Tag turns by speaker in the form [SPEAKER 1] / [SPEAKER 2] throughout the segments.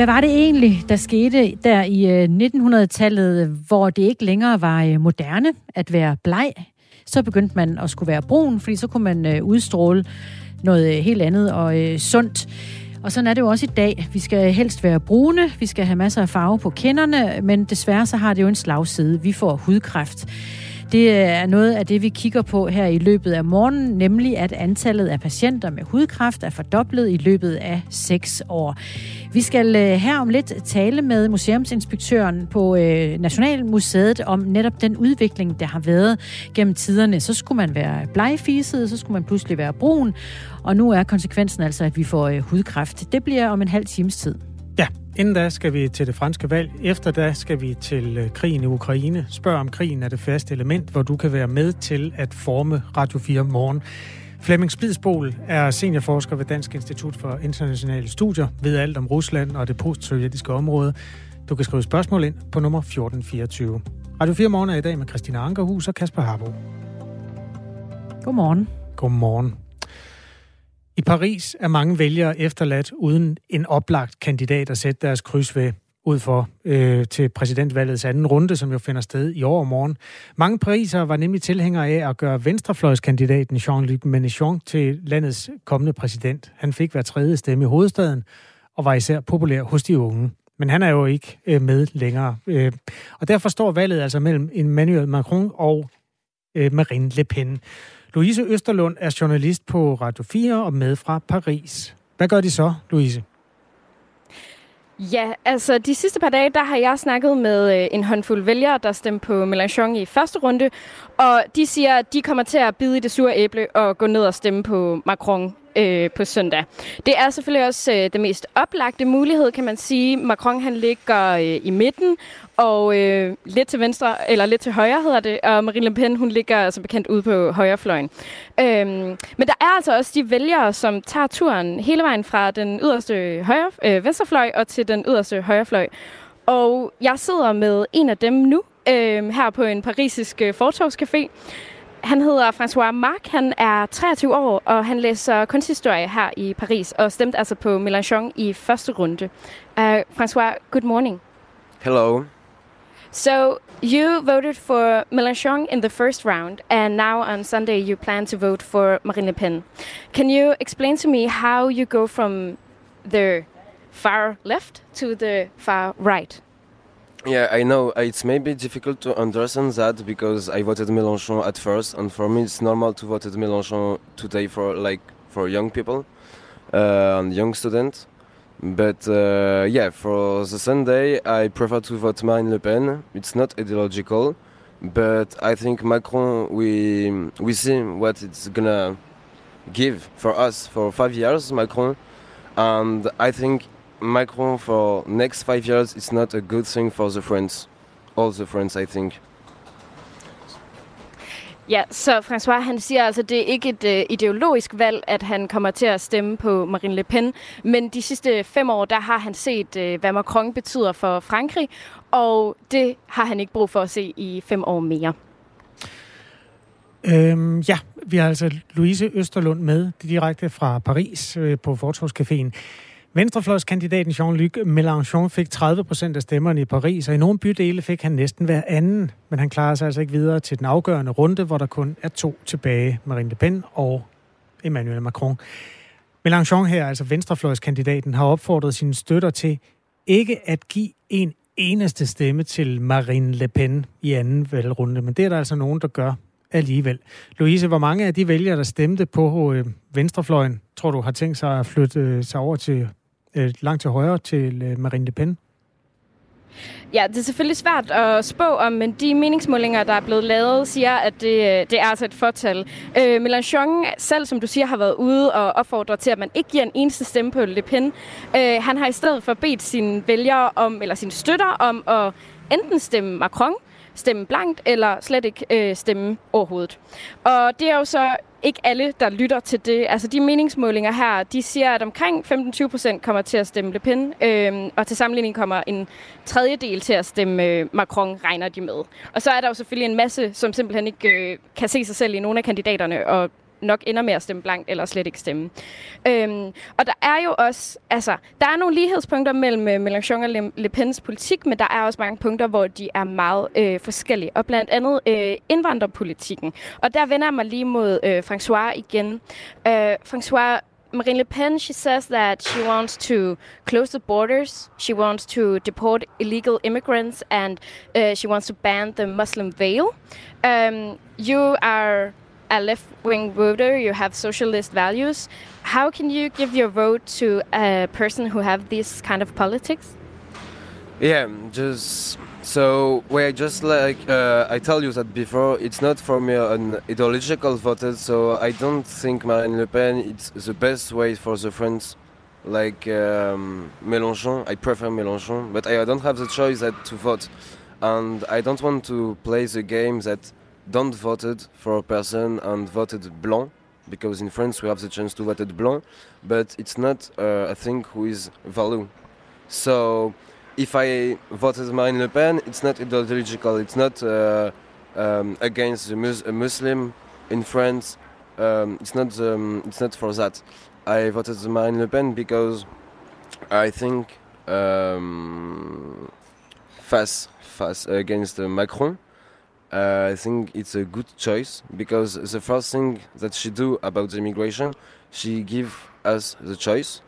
[SPEAKER 1] Hvad var det egentlig, der skete der i øh, 1900-tallet, hvor det ikke længere var øh, moderne at være bleg? Så begyndte man at skulle være brun, fordi så kunne man øh, udstråle noget helt andet og sundt. Og sådan er det jo også i dag. Vi skal helst være brune, vi skal have masser af farve på kinderne, men desværre så har det jo en slagside. Vi får hudkræft. Det øh, er noget af det, vi kigger på her i løbet af morgenen, nemlig at antallet af patienter med hudkræft er fordoblet i løbet af 6 år. Vi skal øh, her om lidt tale med museumsinspektøren på øh, Nationalmuseet om netop den udvikling, der har været gennem tiderne. Så skulle man være blegfiset, så skulle man pludselig være brun, og nu er konsekvensen altså, at vi får hudkræft. Det bliver om en halv times tid.
[SPEAKER 2] Ja, inden da skal vi til det franske valg. Efter da skal vi til øh, krigen i Ukraine. Spørg om krigen er det faste element, hvor du kan være med til at forme Radio 4 morgen. Flemming Spidsbol er seniorforsker ved Dansk Institut for Internationale Studier, ved alt om Rusland og det postsovjetiske område. Du kan skrive spørgsmål ind på nummer 1424. Radio 4 morgen er i dag med Christina Ankerhus og Kasper Harbo.
[SPEAKER 1] Godmorgen.
[SPEAKER 2] Godmorgen. I Paris er mange vælgere efterladt uden en oplagt kandidat at sætte deres kryds ved ud for øh, til præsidentvalgets anden runde, som jo finder sted i år og morgen. Mange pariser var nemlig tilhængere af at gøre venstrefløjskandidaten Jean-Luc Mélenchon til landets kommende præsident. Han fik hver tredje stemme i hovedstaden og var især populær hos de unge. Men han er jo ikke øh, med længere. Øh, og derfor står valget altså mellem Emmanuel Macron og øh, Marine Le Pen. Louise Østerlund er journalist på Radio 4 og med fra Paris. Hvad gør de så, Louise?
[SPEAKER 3] Ja, altså de sidste par dage, der har jeg snakket med øh, en håndfuld vælgere, der stemte på Mélenchon i første runde, og de siger, at de kommer til at bide i det sure æble og gå ned og stemme på Macron øh, på søndag. Det er selvfølgelig også øh, den mest oplagte mulighed, kan man sige. Macron han ligger øh, i midten, og øh, lidt til venstre, eller lidt til højre hedder det, og Marine Le Pen, hun ligger som altså bekendt ude på højrefløjen. Øhm, men der er altså også de vælgere, som tager turen hele vejen fra den yderste højre, øh, venstrefløj og til den yderste højrefløj. Og jeg sidder med en af dem nu, øh, her på en parisisk øh, fortorvscafé. Han hedder François Marc, han er 23 år, og han læser kunsthistorie her i Paris, og stemte altså på Mélenchon i første runde. Uh, François, good morning.
[SPEAKER 4] Hello.
[SPEAKER 3] So you voted for Mélenchon in the first round, and now on Sunday you plan to vote for Marine Le Pen. Can you explain to me how you go from the far left to the far right?
[SPEAKER 4] Yeah, I know it's maybe difficult to understand that because I voted Mélenchon at first, and for me it's normal to vote Mélenchon today for like for young people uh, and young students. But uh, yeah, for the Sunday, I prefer to vote Marine Le Pen. It's not ideological, but I think Macron, we we see what it's gonna give for us for five years, Macron, and I think Macron for next five years is not a good thing for the French, all the French, I think.
[SPEAKER 3] Ja, så François han siger altså, det er ikke et øh, ideologisk valg, at han kommer til at stemme på Marine Le Pen. Men de sidste fem år, der har han set, øh, hvad Macron betyder for Frankrig, og det har han ikke brug for at se i fem år mere.
[SPEAKER 2] Øhm, ja, vi har altså Louise Østerlund med direkte fra Paris øh, på Fortorvscaféen. Venstrefløjskandidaten Jean-Luc Mélenchon fik 30 procent af stemmerne i Paris, og i nogle bydele fik han næsten hver anden. Men han klarer sig altså ikke videre til den afgørende runde, hvor der kun er to tilbage, Marine Le Pen og Emmanuel Macron. Mélenchon her, altså venstrefløjskandidaten, har opfordret sine støtter til ikke at give en eneste stemme til Marine Le Pen i anden valgrunde, men det er der altså nogen, der gør alligevel. Louise, hvor mange af de vælgere, der stemte på øh, venstrefløjen, tror du har tænkt sig at flytte øh, sig over til øh, langt til højre til øh, Marine Le Pen?
[SPEAKER 3] Ja, det er selvfølgelig svært at spå om, men de meningsmålinger, der er blevet lavet, siger, at det, øh, det er altså et fortal. Øh, Mélenchon selv, som du siger, har været ude og opfordre til, at man ikke giver en eneste stemme på Le Pen. Øh, han har i stedet for bedt sine vælgere om, eller sine støtter om at enten stemme Macron, stemme blankt, eller slet ikke øh, stemme overhovedet. Og det er jo så ikke alle, der lytter til det. Altså de meningsmålinger her, de siger, at omkring 15-20 procent kommer til at stemme Le Pen, øh, og til sammenligning kommer en tredjedel til at stemme øh, Macron, regner de med. Og så er der jo selvfølgelig en masse, som simpelthen ikke øh, kan se sig selv i nogle af kandidaterne, og nok ender med at stemme blankt, eller slet ikke stemme. Øhm, og der er jo også, altså, der er nogle lighedspunkter mellem øh, Mélenchon og Le, Le Pens politik, men der er også mange punkter, hvor de er meget øh, forskellige. Og blandt andet øh, indvandrerpolitikken. Og der vender jeg mig lige mod øh, François igen. Øh, François, Marine Le Pen, she says that she wants to close the borders, she wants to deport illegal immigrants, and uh, she wants to ban the Muslim veil. Um, you are a left-wing voter, you have socialist values. How can you give your vote to a person who have this kind of politics?
[SPEAKER 4] Yeah, just so where just like uh, I tell you that before, it's not for me an ideological vote. So I don't think Marine Le Pen it's the best way for the French, like um, Mélenchon. I prefer Mélenchon, but I don't have the choice that to vote, and I don't want to play the game that don't voted for a person and voted blanc because in France we have the chance to vote blanc, but it's not uh, a thing who is value. So if I voted Marine Le Pen, it's not ideological. It's not uh, um, against the mus- a Muslim in France. Um, it's not. Um, it's not for that. I voted Marine Le Pen because I think um, face face against Macron. Uh, I think it's a good choice because the first thing that she do about the immigration, she give us the choice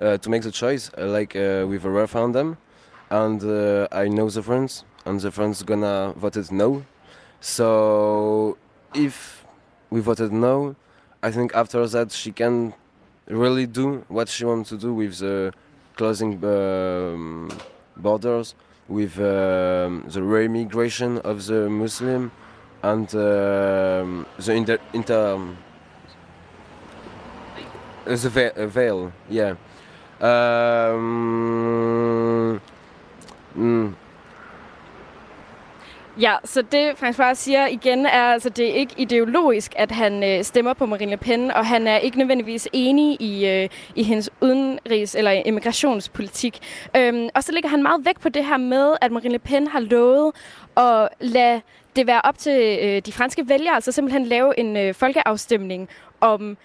[SPEAKER 4] uh, to make the choice, uh, like uh, with a referendum and uh, I know the friends, and the friends gonna voted no. So if we voted no, I think after that she can really do what she wants to do with the closing um, borders, with um, the re-immigration of the Muslim, and um, the inter, inter um, the veil, veil yeah. Um, Mm.
[SPEAKER 3] Ja, så det François siger igen er, altså det er ikke ideologisk, at han øh, stemmer på Marine Le Pen, og han er ikke nødvendigvis enig i, øh, i hendes udenrigs- eller immigrationspolitik. Øhm, og så ligger han meget væk på det her med, at Marine Le Pen har lovet at lade det være op til øh, de franske vælgere, altså simpelthen lave en øh, folkeafstemning om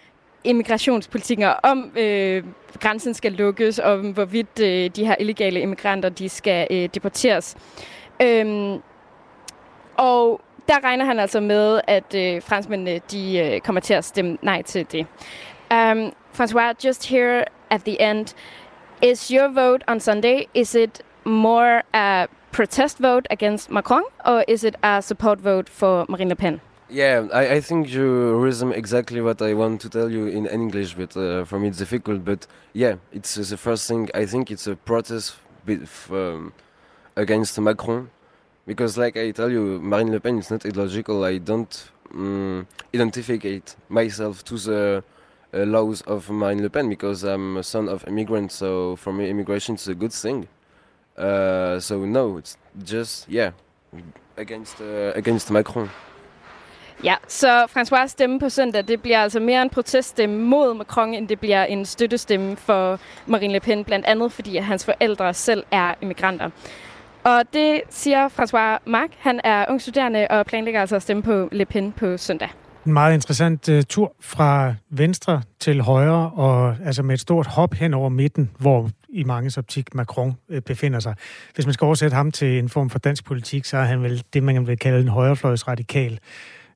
[SPEAKER 3] immigrationspolitikken, og om øh, grænsen skal lukkes, og hvorvidt øh, de her illegale immigranter de skal øh, deporteres. Øhm, og der regner han altså med, at øh, franskmændene de, øh, kommer til at stemme nej til det. Um, François, just here at the end, is your vote on Sunday, is it more a protest vote against Macron, or is it a support vote for Marine Le Pen?
[SPEAKER 4] Yeah, I, I think you resume exactly what I want to tell you in English, but uh, for me it's difficult. But yeah, it's uh, the first thing. I think it's a protest with, um, against Macron, because like I tell you, Marine Le Pen is not illogical. I don't um, identify myself to the uh, laws of Marine Le Pen because I'm a son of immigrants. So for me, immigration is a good thing. Uh, so no, it's just yeah, against uh, against Macron.
[SPEAKER 3] Ja, så François stemme på søndag, det bliver altså mere en proteststemme mod Macron, end det bliver en støttestemme for Marine Le Pen, blandt andet fordi hans forældre selv er immigranter. Og det siger François Mark. Han er ung studerende og planlægger altså at stemme på Le Pen på søndag.
[SPEAKER 2] En meget interessant uh, tur fra venstre til højre, og altså med et stort hop hen over midten, hvor i mange optik Macron uh, befinder sig. Hvis man skal oversætte ham til en form for dansk politik, så er han vel det, man vil kalde en højrefløjsradikal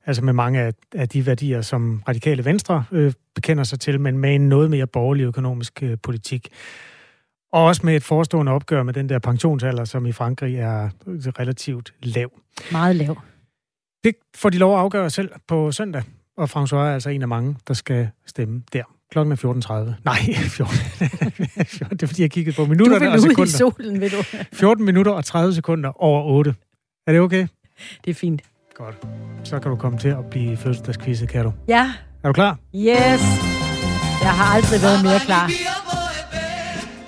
[SPEAKER 2] altså med mange af, af de værdier, som radikale venstre øh, bekender sig til, men med en noget mere borgerlig økonomisk øh, politik. Og også med et forestående opgør med den der pensionsalder, som i Frankrig er relativt lav.
[SPEAKER 1] Meget lav.
[SPEAKER 2] Det får de lov at afgøre selv på søndag, og François er altså en af mange, der skal stemme der. Klokken er 14.30. Nej, 14. det er fordi, jeg kiggede på minutter og sekunder.
[SPEAKER 1] i solen, ved du.
[SPEAKER 2] 14 minutter og 30 sekunder over 8. Er det okay?
[SPEAKER 1] Det er fint.
[SPEAKER 2] Godt. Så kan du komme til at blive fødselsdagskvizet, kan du?
[SPEAKER 1] Ja.
[SPEAKER 2] Er du klar?
[SPEAKER 1] Yes. Jeg har aldrig været mere klar.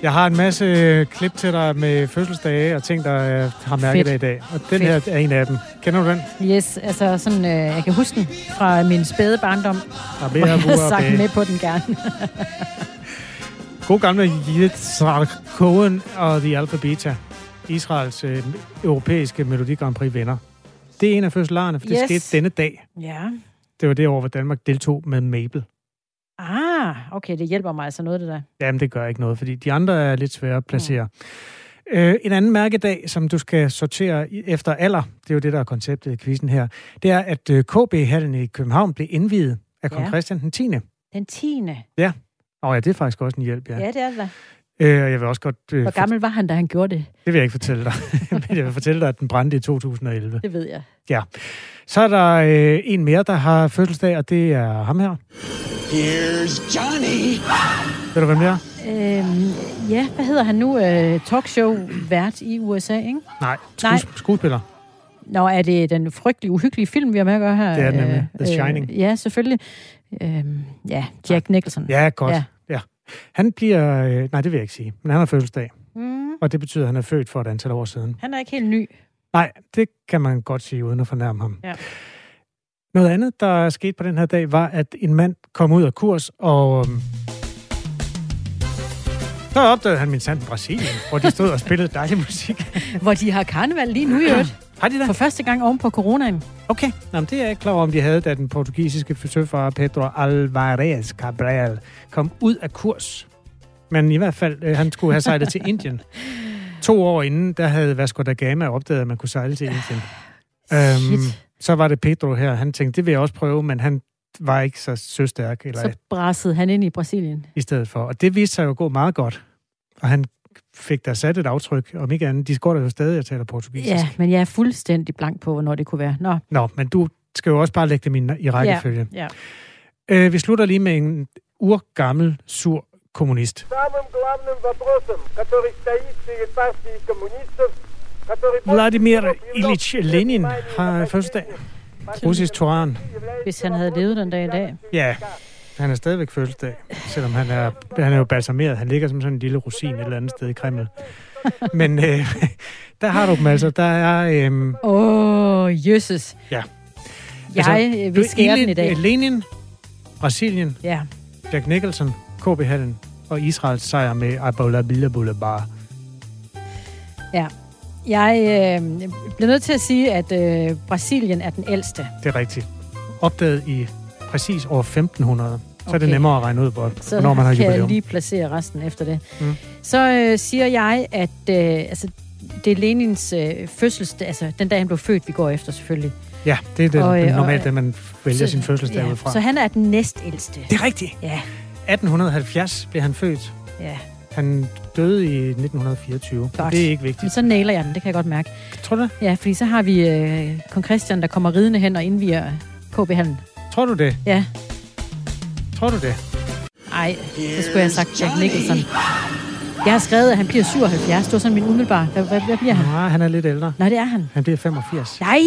[SPEAKER 2] Jeg har en masse klip til dig med fødselsdage og ting, der har mærket af i dag. Og den Fedt. her er en af dem. Kender du den?
[SPEAKER 1] Yes, altså sådan, øh, jeg kan huske den fra min spæde barndom. Og jeg har sagt med på den gerne.
[SPEAKER 2] God gamle Yitzhak Cohen og The Alpha Beta. Israels øh, europæiske Melodi Grand Prix vinder. Det er en af fødselarerne, for yes. det skete denne dag.
[SPEAKER 1] Ja.
[SPEAKER 2] Det var det år, hvor Danmark deltog med Mabel.
[SPEAKER 1] Ah, okay, det hjælper mig altså noget, det der.
[SPEAKER 2] Jamen, det gør ikke noget, fordi de andre er lidt svære at placere. Mm. Øh, en anden mærkedag, som du skal sortere efter alder, det er jo det, der er konceptet i quizzen her, det er, at øh, KB-hallen i København blev indviet af kong
[SPEAKER 1] Ja.
[SPEAKER 2] Christian den 10.
[SPEAKER 1] Den tiende.
[SPEAKER 2] Og ja, det er faktisk også en hjælp, ja.
[SPEAKER 1] Ja, det er det.
[SPEAKER 2] Øh, og jeg vil også godt... Øh,
[SPEAKER 1] Hvor gammel var han, da han gjorde det?
[SPEAKER 2] Det vil jeg ikke fortælle dig. Men jeg vil fortælle dig, at den brændte i 2011.
[SPEAKER 1] Det ved jeg.
[SPEAKER 2] Så er der øh, en mere, der har fødselsdag, og det er ham her.
[SPEAKER 5] Here's Johnny.
[SPEAKER 2] Ved du, hvem det er?
[SPEAKER 1] Øhm, ja, hvad hedder han nu? Øh, talkshow-vært i USA, ikke?
[SPEAKER 2] Nej,
[SPEAKER 1] Nej.
[SPEAKER 2] skues- skuespiller.
[SPEAKER 1] Nå, er det den frygtelig uhyggelige film, vi har med at gøre her?
[SPEAKER 2] Det er det nemlig. The Shining.
[SPEAKER 1] Øh, ja, selvfølgelig. Øhm, ja, Jack Nicholson.
[SPEAKER 2] Ja, godt.
[SPEAKER 1] Ja.
[SPEAKER 2] Han bliver... Øh, nej, det vil jeg ikke sige. Men han har fødselsdag.
[SPEAKER 1] Mm,
[SPEAKER 2] Og det betyder, at han er født for et antal år siden.
[SPEAKER 1] han er ikke helt ny.
[SPEAKER 2] Nej, det kan man godt sige, uden at fornærme ham.
[SPEAKER 1] Ja.
[SPEAKER 2] Noget andet, der skete på den her dag, var, at en mand kom ud af kurs, og... øhm, Så opdagede han min sand Brasilien, hvor de stod og spillede dejlig musik.
[SPEAKER 1] Hvor de har karneval lige nu i øvrigt.
[SPEAKER 2] Har de det?
[SPEAKER 1] For første gang oven på coronaen.
[SPEAKER 2] Okay, Nå, men det er jeg ikke klar over, om de havde, da den portugisiske søfar Pedro Alvarez Cabral kom ud af kurs. Men i hvert fald, øh, han skulle have sejlet til Indien. To år inden, der havde Vasco da Gama opdaget, at man kunne sejle til Indien. Øhm,
[SPEAKER 1] Shit.
[SPEAKER 2] så var det Pedro her. Han tænkte, det vil jeg også prøve, men han var ikke så søstærk eller
[SPEAKER 1] Så brassede han ind i Brasilien.
[SPEAKER 2] i stedet for. Og det viste sig jo at gå meget godt. Og han fik der sat et aftryk, om ikke andet. De går der jo stadig og taler portugisisk.
[SPEAKER 1] Ja, men jeg er fuldstændig blank på, hvornår det kunne være. Nå,
[SPEAKER 2] Nå men du skal jo også bare lægge dem i, rækkefølge.
[SPEAKER 1] Ja, ja.
[SPEAKER 2] Øh, vi slutter lige med en urgammel, sur kommunist. Vladimir Ilyich Lenin har fødselsdag. Russisk Toran.
[SPEAKER 1] Hvis han havde levet den dag i dag.
[SPEAKER 2] Ja, han er stadigvæk fødselsdag, selvom han er, han er jo balsameret. Han ligger som sådan en lille rosin et eller andet sted i Kreml. Men øh, der har du dem altså. Der er... Øh,
[SPEAKER 1] Åh, oh, jøsses.
[SPEAKER 2] Ja.
[SPEAKER 1] Jeg altså, vil skære den i dag.
[SPEAKER 2] Lenin, Brasilien,
[SPEAKER 1] Ja.
[SPEAKER 2] Jack Nicholson, KB Hallen og Israels sejr med Abola Billa Bar.
[SPEAKER 1] Ja. Jeg øh, bliver nødt til at sige, at øh, Brasilien er den ældste.
[SPEAKER 2] Det er rigtigt. Opdaget i præcis år 1500. Så er det
[SPEAKER 1] Okay.
[SPEAKER 2] nemmere at regne ud, hvor,
[SPEAKER 1] Så
[SPEAKER 2] hvornår man har
[SPEAKER 1] kan
[SPEAKER 2] jubilæum.
[SPEAKER 1] jeg lige placere resten efter det.
[SPEAKER 2] Mm.
[SPEAKER 1] Så øh, siger jeg, at øh, altså, det er Lenins øh, fødselsdag, altså den dag, han blev født, vi går efter selvfølgelig.
[SPEAKER 2] Ja, det er det,
[SPEAKER 1] Og, øh,
[SPEAKER 2] normalt, det man vælger
[SPEAKER 1] Så-
[SPEAKER 2] sin fødselsdag
[SPEAKER 1] ja,
[SPEAKER 2] ud fra.
[SPEAKER 1] Så han er den næstældste.
[SPEAKER 2] Det er rigtigt.
[SPEAKER 1] Ja,
[SPEAKER 2] 1870 blev han født.
[SPEAKER 1] ja.
[SPEAKER 2] Han døde i 1924.
[SPEAKER 1] Godt.
[SPEAKER 2] Det er ikke
[SPEAKER 1] Men
[SPEAKER 2] vigtigt.
[SPEAKER 1] så nailer jeg den, det kan jeg godt mærke.
[SPEAKER 2] Tror du det?
[SPEAKER 1] Ja, fordi så har vi øh, kong Christian, der kommer ridende hen og indviger KB-hallen.
[SPEAKER 2] Tror du det?
[SPEAKER 1] Ja.
[SPEAKER 2] Tror du det?
[SPEAKER 1] Ej, så skulle jeg have sagt Jack Nicholson. Jeg har skrevet, at han bliver 77. Det var sådan min umiddelbare. Hvad, hvad, hvad bliver han?
[SPEAKER 2] Nej, han er lidt ældre.
[SPEAKER 1] Nej, det er han.
[SPEAKER 2] Han bliver 85.
[SPEAKER 1] Nej,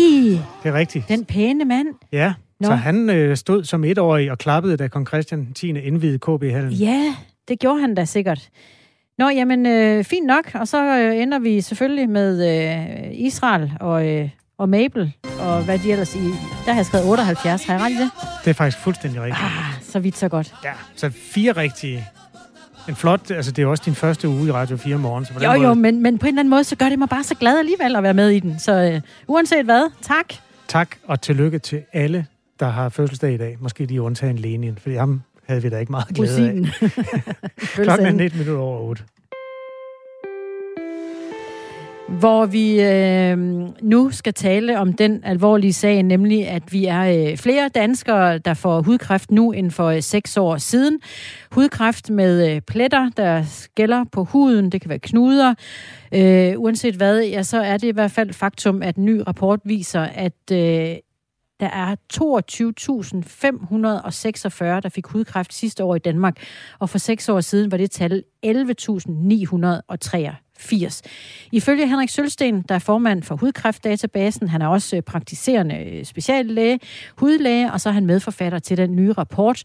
[SPEAKER 2] Det er rigtigt.
[SPEAKER 1] den pæne mand.
[SPEAKER 2] Ja,
[SPEAKER 1] Nå.
[SPEAKER 2] så han øh, stod som etårig og klappede, da kong Christian 10. indvidede KB-hallen.
[SPEAKER 1] Ja, det gjorde han da sikkert. Nå, jamen, øh, fint nok. Og så øh, ender vi selvfølgelig med øh, Israel og, øh, og Mabel, og hvad de ellers i... Der har jeg skrevet 78. Har jeg ret i det?
[SPEAKER 2] Det er faktisk fuldstændig rigtigt.
[SPEAKER 1] Ah, så vidt, så godt.
[SPEAKER 2] Ja, så fire rigtige. En flot, altså det er jo også din første uge i Radio 4 morgen. Så på den
[SPEAKER 1] Jo, jo,
[SPEAKER 2] måde,
[SPEAKER 1] men, men på en eller anden måde, så gør det mig bare så glad alligevel at være med i den. Så øh, uanset hvad, tak.
[SPEAKER 2] Tak og tillykke til alle, der har fødselsdag i dag. Måske lige undtagen Lenin, for ham havde vi da ikke meget glæde af.
[SPEAKER 1] Rosinen.
[SPEAKER 2] Klokken er 19 minutter over 8
[SPEAKER 1] hvor vi øh, nu skal tale om den alvorlige sag, nemlig at vi er øh, flere danskere, der får hudkræft nu end for øh, seks år siden. Hudkræft med øh, pletter, der skælder på huden, det kan være knuder. Øh, uanset hvad, ja, så er det i hvert fald faktum, at en ny rapport viser, at øh, der er 22.546, der fik hudkræft sidste år i Danmark, og for seks år siden var det tal 80. Ifølge Henrik Sølsten, der er formand for hudkræftdatabasen, han er også øh, praktiserende øh, speciallæge, hudlæge, og så er han medforfatter til den nye rapport,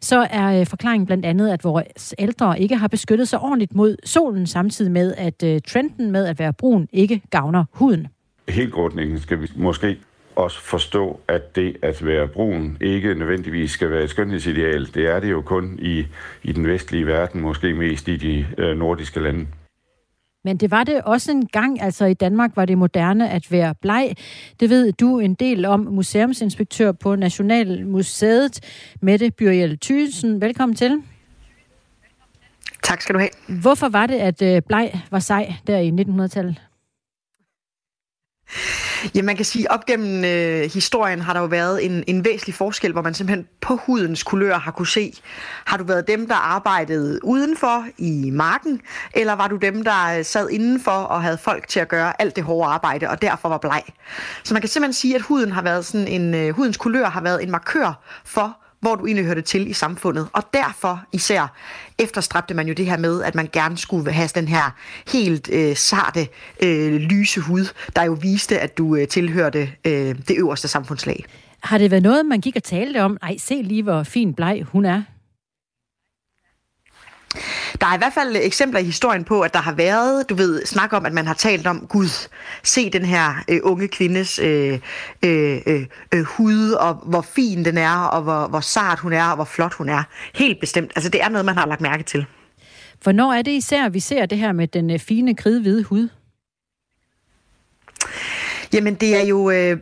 [SPEAKER 1] så er øh, forklaringen blandt andet, at vores ældre ikke har beskyttet sig ordentligt mod solen, samtidig med, at trenden med at være brun ikke gavner huden.
[SPEAKER 6] Helt grundlæggende skal vi måske også forstå, at det at være brun ikke nødvendigvis skal være et skønhedsideal. Det er det jo kun i, i den vestlige verden, måske mest i de øh, nordiske lande.
[SPEAKER 1] Men det var det også en gang, altså i Danmark var det moderne at være bleg. Det ved du en del om, museumsinspektør på Nationalmuseet, Mette Byrjel Thysen. Velkommen til.
[SPEAKER 7] Tak skal du have.
[SPEAKER 1] Hvorfor var det, at øh, bleg var sej der i 1900-tallet?
[SPEAKER 7] Ja, man kan sige, op gennem øh, historien har der jo været en, en væsentlig forskel, hvor man simpelthen på hudens kulør har kunne se, har du været dem, der arbejdede udenfor i marken, eller var du dem, der øh, sad indenfor og havde folk til at gøre alt det hårde arbejde, og derfor var bleg. Så man kan simpelthen sige, at huden har været sådan en, øh, hudens kulør har været en markør for, hvor du egentlig hørte til i samfundet. Og derfor især efterstræbte man jo det her med, at man gerne skulle have den her helt øh, sarte, øh, lyse hud, der jo viste, at du øh, tilhørte øh, det øverste samfundslag.
[SPEAKER 1] Har det været noget, man gik og talte om? Ej, se lige, hvor fin bleg hun er.
[SPEAKER 7] Der er i hvert fald eksempler i historien på, at der har været, du ved, snak om, at man har talt om, Gud, se den her øh, unge kvindes øh, øh, øh, øh, hud, og hvor fin den er, og hvor, hvor sart hun er, og hvor flot hun er. Helt bestemt. Altså, det er noget, man har lagt mærke til.
[SPEAKER 1] Hvornår er det især, vi ser det her med den øh, fine, kridhvide hud?
[SPEAKER 7] Jamen det er jo øh,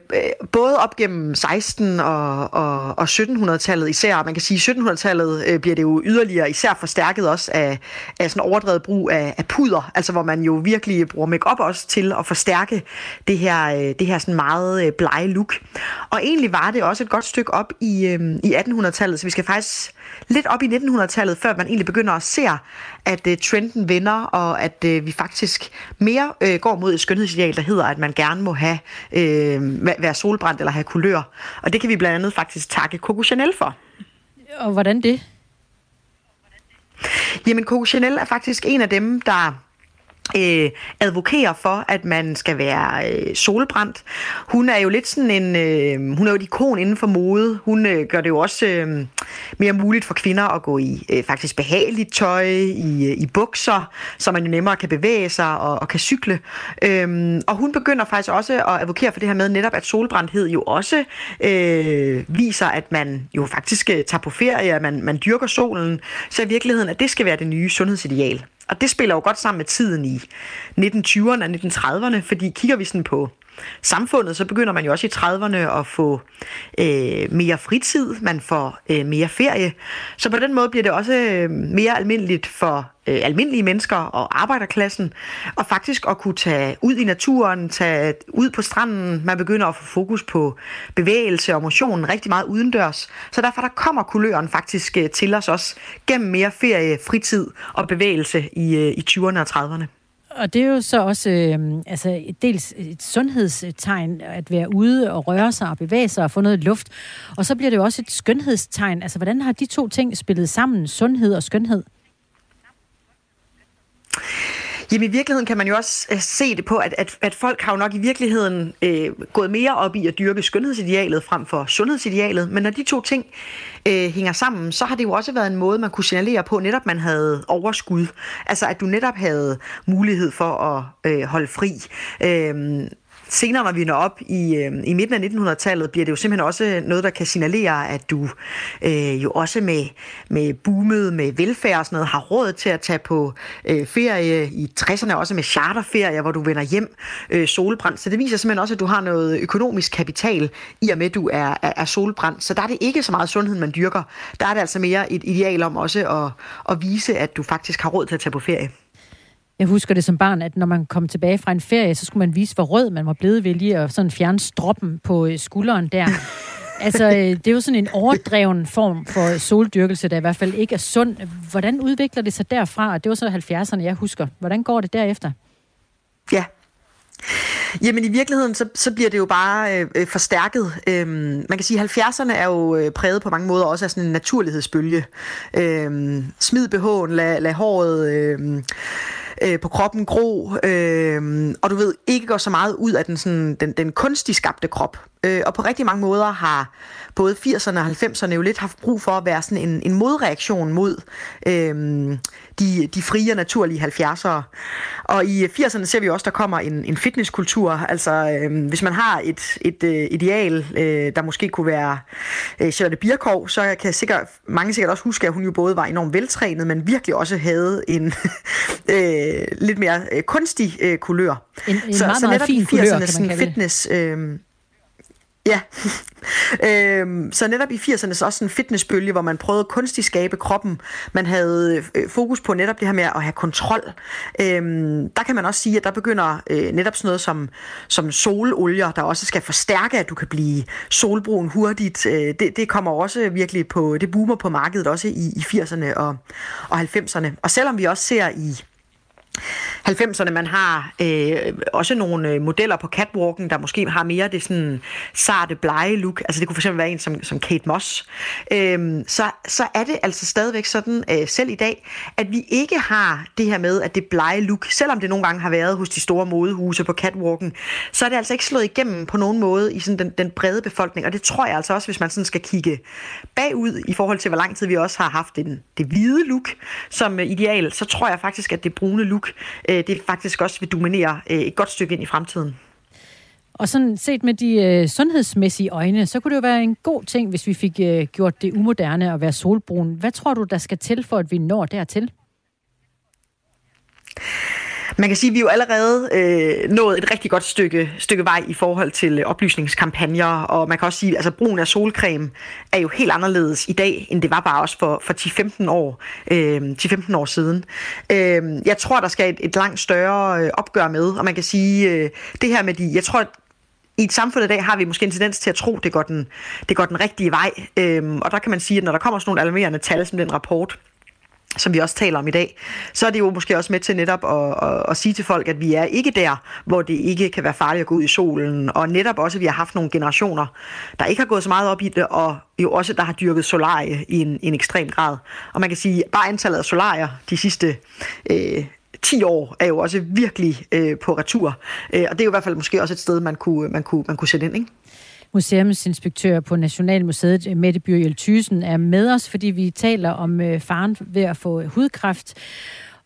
[SPEAKER 7] både op gennem 16 og, og, og 1700-tallet især. Man kan sige, at 1700-tallet øh, bliver det jo yderligere især forstærket også af, af sådan overdrevet brug af, af puder. Altså hvor man jo virkelig bruger makeup også til at forstærke det her, øh, det her sådan meget øh, blege look. Og egentlig var det også et godt stykke op i, øh, i 1800-tallet, så vi skal faktisk lidt op i 1900-tallet, før man egentlig begynder at se, at øh, trenden vender, og at øh, vi faktisk mere øh, går mod et skønhedsideal, der hedder, at man gerne må have øh, være solbrændt eller have kulør. Og det kan vi blandt andet faktisk takke Coco Chanel for.
[SPEAKER 1] Og hvordan det?
[SPEAKER 7] Jamen, Coco Chanel er faktisk en af dem, der øh, advokerer for, at man skal være øh, solbrændt. Hun er jo lidt sådan en, øh, hun er jo et ikon inden for mode. Hun øh, gør det jo også øh, mere muligt for kvinder at gå i øh, faktisk behageligt tøj, i, øh, i bukser, så man jo nemmere kan bevæge sig og, og kan cykle. Øhm, og hun begynder faktisk også at advokere for det her med netop, at solbrændthed jo også øh, viser, at man jo faktisk øh, tager på ferie, at man, man dyrker solen. Så i virkeligheden, at det skal være det nye sundhedsideal. Og det spiller jo godt sammen med tiden i 1920'erne og 1930'erne, fordi kigger vi sådan på samfundet, så begynder man jo også i 30'erne at få øh, mere fritid, man får øh, mere ferie. Så på den måde bliver det også øh, mere almindeligt for øh, almindelige mennesker og arbejderklassen, og faktisk at kunne tage ud i naturen, tage ud på stranden. Man begynder at få fokus på bevægelse og motion rigtig meget udendørs. Så derfor der kommer kuløren faktisk øh, til os også gennem mere ferie, fritid og bevægelse i, øh, i 20'erne og 30'erne.
[SPEAKER 1] Og det er jo så også øh, altså, dels et sundhedstegn at være ude og røre sig og bevæge sig og få noget luft. Og så bliver det jo også et skønhedstegn. Altså, hvordan har de to ting spillet sammen, sundhed og skønhed?
[SPEAKER 7] Jamen i virkeligheden kan man jo også øh, se det på, at, at, at folk har jo nok i virkeligheden øh, gået mere op i at dyrke skønhedsidealet frem for sundhedsidealet. Men når de to ting øh, hænger sammen, så har det jo også været en måde, man kunne signalere på, netop man havde overskud. Altså at du netop havde mulighed for at øh, holde fri. Øh, senere, når vi når op i, øh, i midten af 1900-tallet, bliver det jo simpelthen også noget, der kan signalere, at du øh, jo også med, med boomet, med velfærd og sådan noget, har råd til at tage på øh, ferie i 60'erne, også med charterferie, hvor du vender hjem øh, solbrændt. Så det viser simpelthen også, at du har noget økonomisk kapital i og med, at du er, er, er solbrændt. Så der er det ikke så meget sundhed, man dyrker. Der er det altså mere et ideal om også at, at vise, at du faktisk har råd til at tage på ferie.
[SPEAKER 1] Jeg husker det som barn, at når man kom tilbage fra en ferie, så skulle man vise, hvor rød man var blevet ved lige at sådan fjerne stroppen på øh, skulderen der. altså, øh, det er jo sådan en overdreven form for soldyrkelse, der i hvert fald ikke er sund. Hvordan udvikler det sig derfra? Det var så 70'erne, jeg husker. Hvordan går det derefter?
[SPEAKER 7] Ja, Jamen i virkeligheden, så, så bliver det jo bare øh, øh forstærket. Øhm, man kan sige, at 70'erne er jo øh, præget på mange måder også af sådan en naturlighedsbølge. Øhm, smid BH'en, lad, lad håret... Øh, øh, på kroppen gro, øh, og du ved, ikke går så meget ud af den, sådan, den, den kunstigt skabte krop øh, og på rigtig mange måder har både 80'erne og 90'erne jo lidt haft brug for at være sådan en, en modreaktion mod øh, de, de frie og naturlige 70'ere. Og i 80'erne ser vi også, der kommer en, en fitnesskultur. Altså, øh, hvis man har et, et øh, ideal, øh, der måske kunne være øh, Charlotte Birkov, så kan sikkert, mange sikkert også huske, at hun jo både var enormt veltrænet, men virkelig også havde en øh, lidt mere øh, kunstig øh, kulør.
[SPEAKER 1] En, en
[SPEAKER 7] så,
[SPEAKER 1] meget,
[SPEAKER 7] så
[SPEAKER 1] meget
[SPEAKER 7] netop
[SPEAKER 1] fin
[SPEAKER 7] i
[SPEAKER 1] kulør,
[SPEAKER 7] 80'erne
[SPEAKER 1] kan man kalde det.
[SPEAKER 7] fitness... Øh, Ja, øhm, så netop i 80'erne så også en fitnessbølge, hvor man prøvede kunstigt skabe kroppen. Man havde øh, fokus på netop det her med at have kontrol. Øhm, der kan man også sige, at der begynder øh, netop sådan noget som, som sololier, der også skal forstærke, at du kan blive solbrun hurtigt. Øh, det, det kommer også virkelig på, det boomer på markedet også i, i 80'erne og, og 90'erne. Og selvom vi også ser i 90'erne, man har øh, også nogle øh, modeller på catwalken, der måske har mere det sådan sarte, blege look. Altså det kunne fx være en som, som Kate Moss. Øh, så, så er det altså stadigvæk sådan, øh, selv i dag, at vi ikke har det her med, at det blege look, selvom det nogle gange har været hos de store modehuse på catwalken, så er det altså ikke slået igennem på nogen måde i sådan den, den brede befolkning. Og det tror jeg altså også, hvis man sådan skal kigge bagud i forhold til, hvor lang tid vi også har haft den, det hvide look som øh, ideal, så tror jeg faktisk, at det brune look, øh, det faktisk også vil dominere øh, et godt stykke ind i fremtiden.
[SPEAKER 1] Og sådan set med de øh, sundhedsmæssige øjne, så kunne det jo være en god ting, hvis vi fik øh, gjort det umoderne at være solbrun. Hvad tror du, der skal til, for at vi når dertil?
[SPEAKER 7] Man kan sige, at vi jo allerede øh, nået et rigtig godt stykke, stykke vej i forhold til øh, oplysningskampagner, og man kan også sige, at altså, brugen af solcreme er jo helt anderledes i dag, end det var bare også for, for 10-15 år, øh, 10-15 år siden. Øh, jeg tror, der skal et, et langt større øh, opgør med, og man kan sige, øh, det her med de, jeg tror, i et samfund i dag har vi måske en tendens til at tro, det går den, det går den rigtige vej. Øhm, og der kan man sige, at når der kommer sådan nogle alarmerende tal som den rapport, som vi også taler om i dag, så er det jo måske også med til netop at, at, at sige til folk, at vi er ikke der, hvor det ikke kan være farligt at gå ud i solen, og netop også, at vi har haft nogle generationer, der ikke har gået så meget op i det, og jo også, der har dyrket solarie i en, i en ekstrem grad. Og man kan sige, at bare antallet af solarier de sidste øh, 10 år er jo også virkelig øh, på retur. Øh, og det er jo i hvert fald måske også et sted, man kunne, man kunne, man kunne sætte ind, ikke?
[SPEAKER 1] Museumsinspektør på Nationalmuseet, eh, Mette Byrjel Thysen, er med os, fordi vi taler om øh, faren ved at få eh, hudkræft.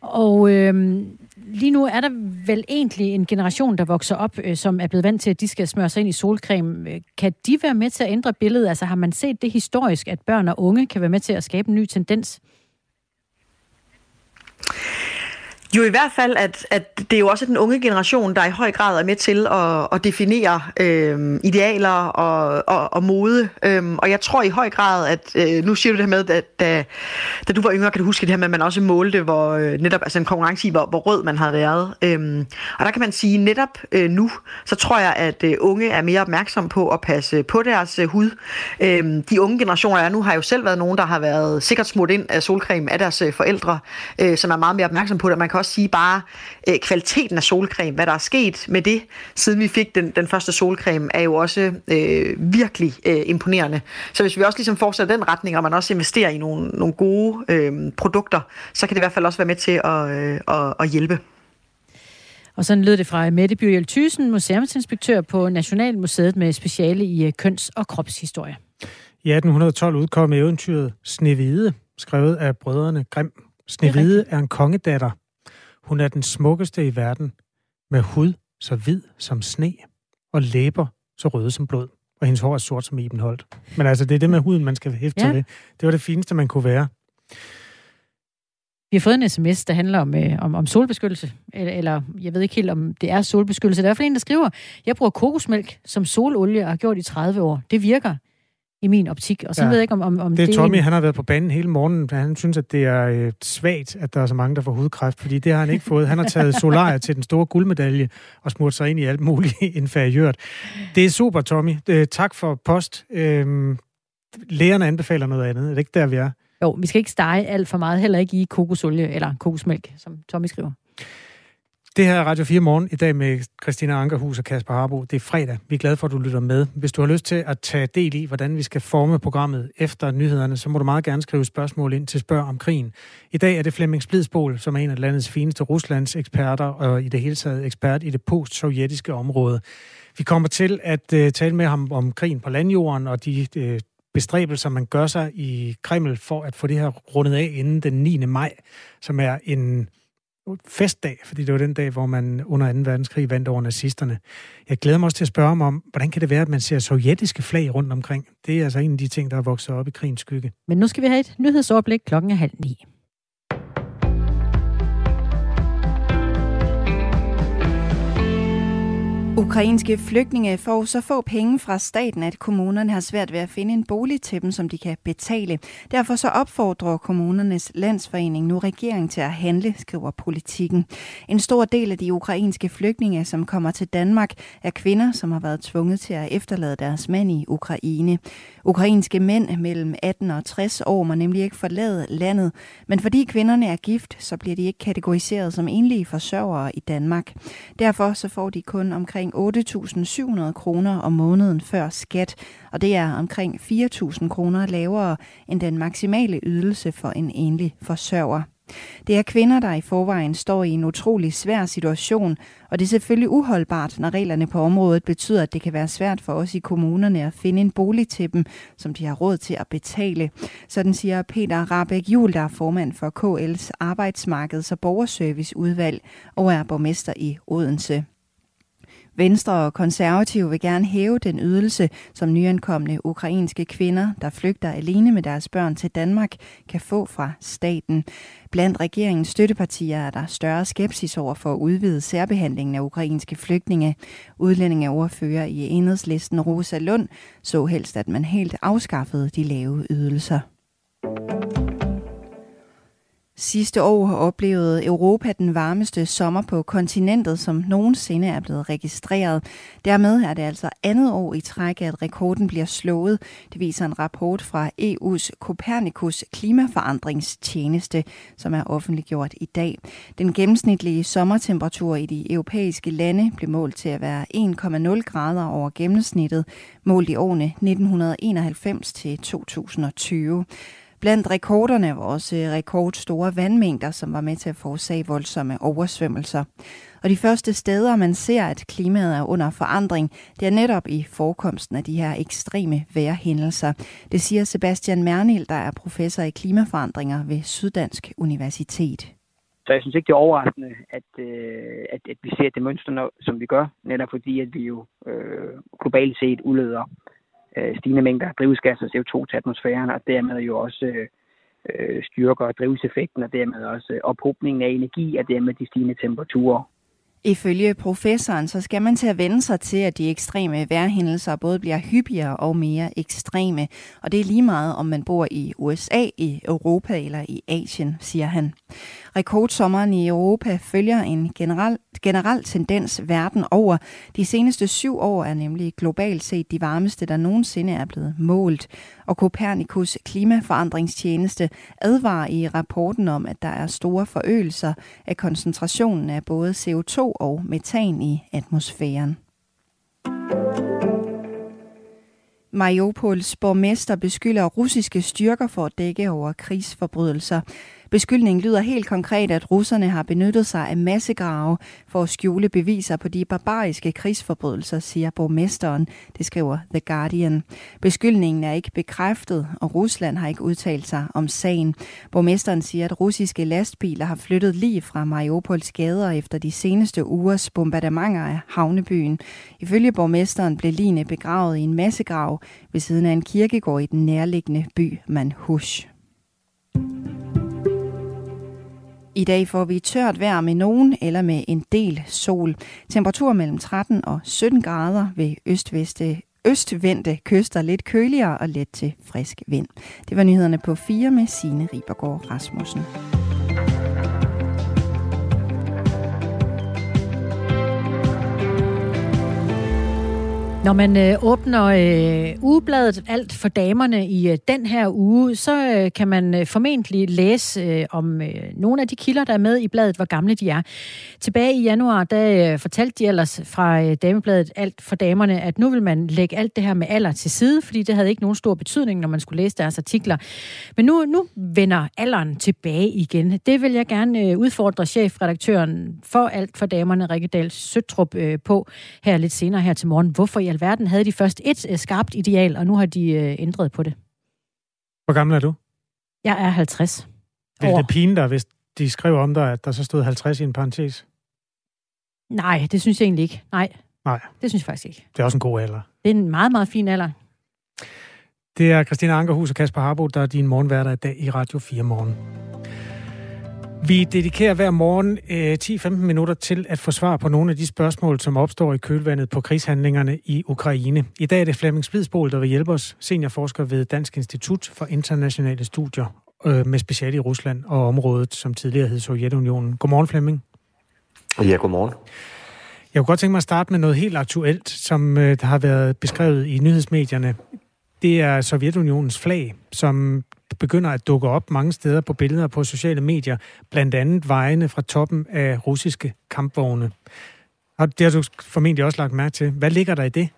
[SPEAKER 1] Og øh, lige nu er der vel egentlig en generation, der vokser op, øh, som er blevet vant til, at de skal smøre sig ind i solcreme. Kan de være med til at ændre billedet? Altså har man set det historisk, at børn og unge kan være med til at skabe en ny tendens?
[SPEAKER 7] Jo, i hvert fald, at, at det er jo også den unge generation, der i høj grad er med til at, at definere øh, idealer og, og, og mode. Øhm, og jeg tror i høj grad, at øh, nu siger du det her med, at da, da du var yngre, kan du huske det her med, at man også målte, hvor øh, netop altså en konkurrence i, hvor, hvor rød man havde været. Øhm, og der kan man sige, netop øh, nu, så tror jeg, at øh, unge er mere opmærksom på at passe på deres øh, hud. Øhm, de unge generationer, jeg nu har jo selv været nogen, der har været sikkert smurt ind af solcreme af deres øh, forældre, øh, som er meget mere opmærksom på det. Man kan også sige bare øh, kvaliteten af solcreme, hvad der er sket med det, siden vi fik den, den første solcreme, er jo også øh, virkelig øh, imponerende. Så hvis vi også ligesom fortsætter den retning, og man også investerer i nogle, nogle gode øh, produkter, så kan det i hvert fald også være med til at, øh, at, at hjælpe.
[SPEAKER 1] Og sådan lød det fra Mette Byrjel Thysen, museumsinspektør på Nationalmuseet med speciale i øh, køns- og kropshistorie.
[SPEAKER 2] I 1812 udkom eventyret Snevide, skrevet af brødrene Grim. Snevide er en kongedatter. Hun er den smukkeste i verden, med hud så hvid som sne, og læber så røde som blod. Og hendes hår er sort som ibenholdt. Men altså, det er det med huden, man skal hæfte
[SPEAKER 1] ja.
[SPEAKER 2] ved. Det var det fineste, man kunne være.
[SPEAKER 1] Vi har fået en sms, der handler om, øh, om, om solbeskyttelse. Eller, eller jeg ved ikke helt, om det er solbeskyttelse. Der er i hvert fald en, der skriver, jeg bruger kokosmælk som sololie og har gjort i 30 år. Det virker i min optik. Og så ja. Ved jeg ikke, om, om, om
[SPEAKER 2] Det er Tommy,
[SPEAKER 1] en-
[SPEAKER 2] han har været på banen hele morgenen. Han synes, at det er øh, svagt, at der er så mange, der får hudkræft, fordi det har han ikke fået. Han har taget solarier til den store guldmedalje og smurt sig ind i alt muligt inferiørt. Det er super, Tommy. Øh, tak for post. Øh, lægerne anbefaler noget andet. Er det ikke der, vi er?
[SPEAKER 1] Jo, vi skal ikke stege alt for meget, heller ikke i kokosolie eller kokosmælk, som Tommy skriver.
[SPEAKER 2] Det her er Radio 4 Morgen i dag med Christina Ankerhus og Kasper Harbo. Det er fredag. Vi er glade for, at du lytter med. Hvis du har lyst til at tage del i, hvordan vi skal forme programmet efter nyhederne, så må du meget gerne skrive spørgsmål ind til Spørg om krigen. I dag er det Flemming Splidsbol, som er en af landets fineste Ruslands eksperter og i det hele taget ekspert i det post-sovjetiske område. Vi kommer til at uh, tale med ham om krigen på landjorden og de uh, bestræbelser, man gør sig i Kreml for at få det her rundet af inden den 9. maj, som er en festdag, fordi det var den dag, hvor man under 2. verdenskrig vandt over nazisterne. Jeg glæder mig også til at spørge om, om, hvordan kan det være, at man ser sovjetiske flag rundt omkring? Det er altså en af de ting, der er vokset op i krigens skygge.
[SPEAKER 1] Men nu skal vi have et nyhedsoverblik klokken er halv ni.
[SPEAKER 8] Ukrainske flygtninge får så få penge fra staten, at kommunerne har svært ved at finde en bolig til dem, som de kan betale. Derfor så opfordrer kommunernes landsforening nu regeringen til at handle, skriver politikken. En stor del af de ukrainske flygtninge, som kommer til Danmark, er kvinder, som har været tvunget til at efterlade deres mand i Ukraine. Ukrainske mænd mellem 18 og 60 år må nemlig ikke forlade landet, men fordi kvinderne er gift, så bliver de ikke kategoriseret som enlige forsørgere i Danmark. Derfor så får de kun omkring 8.700 kroner om måneden før skat, og det er omkring 4.000 kroner lavere end den maksimale ydelse for en enlig forsørger. Det er kvinder, der i forvejen står i en utrolig svær situation, og det er selvfølgelig uholdbart, når reglerne på området betyder, at det kan være svært for os i kommunerne at finde en bolig til dem, som de har råd til at betale. Sådan siger Peter Rabeck Jul, der er formand for KL's arbejdsmarkeds- og borgerserviceudvalg og er borgmester i Odense. Venstre og konservative vil gerne hæve den ydelse, som nyankomne ukrainske kvinder, der flygter alene med deres børn til Danmark, kan få fra staten. Blandt regeringens støttepartier er der større skepsis over for at udvide særbehandlingen af ukrainske flygtninge. Udlændingeordfører i enhedslisten Rosa Lund så helst, at man helt afskaffede de lave ydelser. Sidste år har oplevet Europa den varmeste sommer på kontinentet, som nogensinde er blevet registreret. Dermed er det altså andet år i træk, at rekorden bliver slået. Det viser en rapport fra EU's Copernicus klimaforandringstjeneste, som er offentliggjort i dag. Den gennemsnitlige sommertemperatur i de europæiske lande blev målt til at være 1,0 grader over gennemsnittet, målt i årene 1991 til 2020. Blandt rekorderne var også øh, rekordstore vandmængder, som var med til at forårsage voldsomme oversvømmelser. Og de første steder, man ser, at klimaet er under forandring, det er netop i forekomsten af de her ekstreme vejrhændelser. Det siger Sebastian Mernil, der er professor i klimaforandringer ved Syddansk Universitet.
[SPEAKER 9] Så jeg synes ikke, det er overraskende, at, øh, at, at vi ser det mønster, som vi gør, netop fordi, at vi jo øh, globalt set udleder øh, stigende mængder af drivhusgasser og CO2 til atmosfæren, og dermed jo også øh, øh, styrker drivhuseffekten, og dermed også øh, ophobningen af energi, og dermed de stigende temperaturer.
[SPEAKER 8] Ifølge professoren, så skal man til at vende sig til, at de ekstreme vejrhændelser både bliver hyppigere og mere ekstreme. Og det er lige meget, om man bor i USA, i Europa eller i Asien, siger han. Rekordsommeren i Europa følger en generel, generel tendens verden over. De seneste syv år er nemlig globalt set de varmeste, der nogensinde er blevet målt. Og Copernicus klimaforandringstjeneste advarer i rapporten om, at der er store forøgelser af koncentrationen af både CO2 og metan i atmosfæren. Mariupols borgmester beskylder russiske styrker for at dække over krigsforbrydelser. Beskyldningen lyder helt konkret, at russerne har benyttet sig af massegrave for at skjule beviser på de barbariske krigsforbrydelser, siger borgmesteren, det skriver The Guardian. Beskyldningen er ikke bekræftet, og Rusland har ikke udtalt sig om sagen. Borgmesteren siger, at russiske lastbiler har flyttet lige fra Mariupols gader efter de seneste ugers bombardementer af havnebyen. Ifølge borgmesteren blev Line begravet i en massegrav ved siden af en kirkegård i den nærliggende by Manhush. I dag får vi tørt vejr med nogen eller med en del sol. Temperatur mellem 13 og 17 grader ved østveste østvendte kyster lidt køligere og let til frisk vind. Det var nyhederne på 4 med Signe Ribergaard Rasmussen.
[SPEAKER 1] Når man øh, åbner øh, ugebladet Alt for damerne i øh, den her uge, så øh, kan man øh, formentlig læse øh, om øh, nogle af de kilder, der er med i bladet, hvor gamle de er. Tilbage i januar, der øh, fortalte de ellers fra øh, damebladet Alt for damerne, at nu vil man lægge alt det her med alder til side, fordi det havde ikke nogen stor betydning, når man skulle læse deres artikler. Men nu, nu vender alderen tilbage igen. Det vil jeg gerne øh, udfordre chefredaktøren for Alt for damerne, Rikke Dahl Søtrup, øh, på her lidt senere her til morgen. Hvorfor alverden havde de først et øh, skarpt ideal, og nu har de øh, ændret på det?
[SPEAKER 2] Hvor gammel er du?
[SPEAKER 1] Jeg er 50
[SPEAKER 2] Vil det pine dig, hvis de skriver om dig, at der så stod 50 i en parentes?
[SPEAKER 1] Nej, det synes jeg egentlig ikke. Nej,
[SPEAKER 2] Nej,
[SPEAKER 1] det synes jeg faktisk ikke.
[SPEAKER 2] det er også en god alder.
[SPEAKER 1] Det er en meget, meget fin alder.
[SPEAKER 2] Det er Christina Ankerhus og Kasper Harbo, der er din morgenværter i dag i Radio 4 Morgen. Vi dedikerer hver morgen øh, 10-15 minutter til at få svar på nogle af de spørgsmål, som opstår i kølvandet på krigshandlingerne i Ukraine. I dag er det Flemming Splidsbol, der vil hjælpe os, seniorforsker ved Dansk Institut for Internationale Studier øh, med speciale i Rusland og området, som tidligere hed Sovjetunionen. Godmorgen, Flemming.
[SPEAKER 10] Ja, godmorgen.
[SPEAKER 2] Jeg kunne godt tænke mig at starte med noget helt aktuelt, som øh, der har været beskrevet i nyhedsmedierne. Det er Sovjetunionens flag, som begynder at dukke op mange steder på billeder på sociale medier, blandt andet vejene fra toppen af russiske kampvogne. Og det har du formentlig også lagt mærke til. Hvad ligger der i det?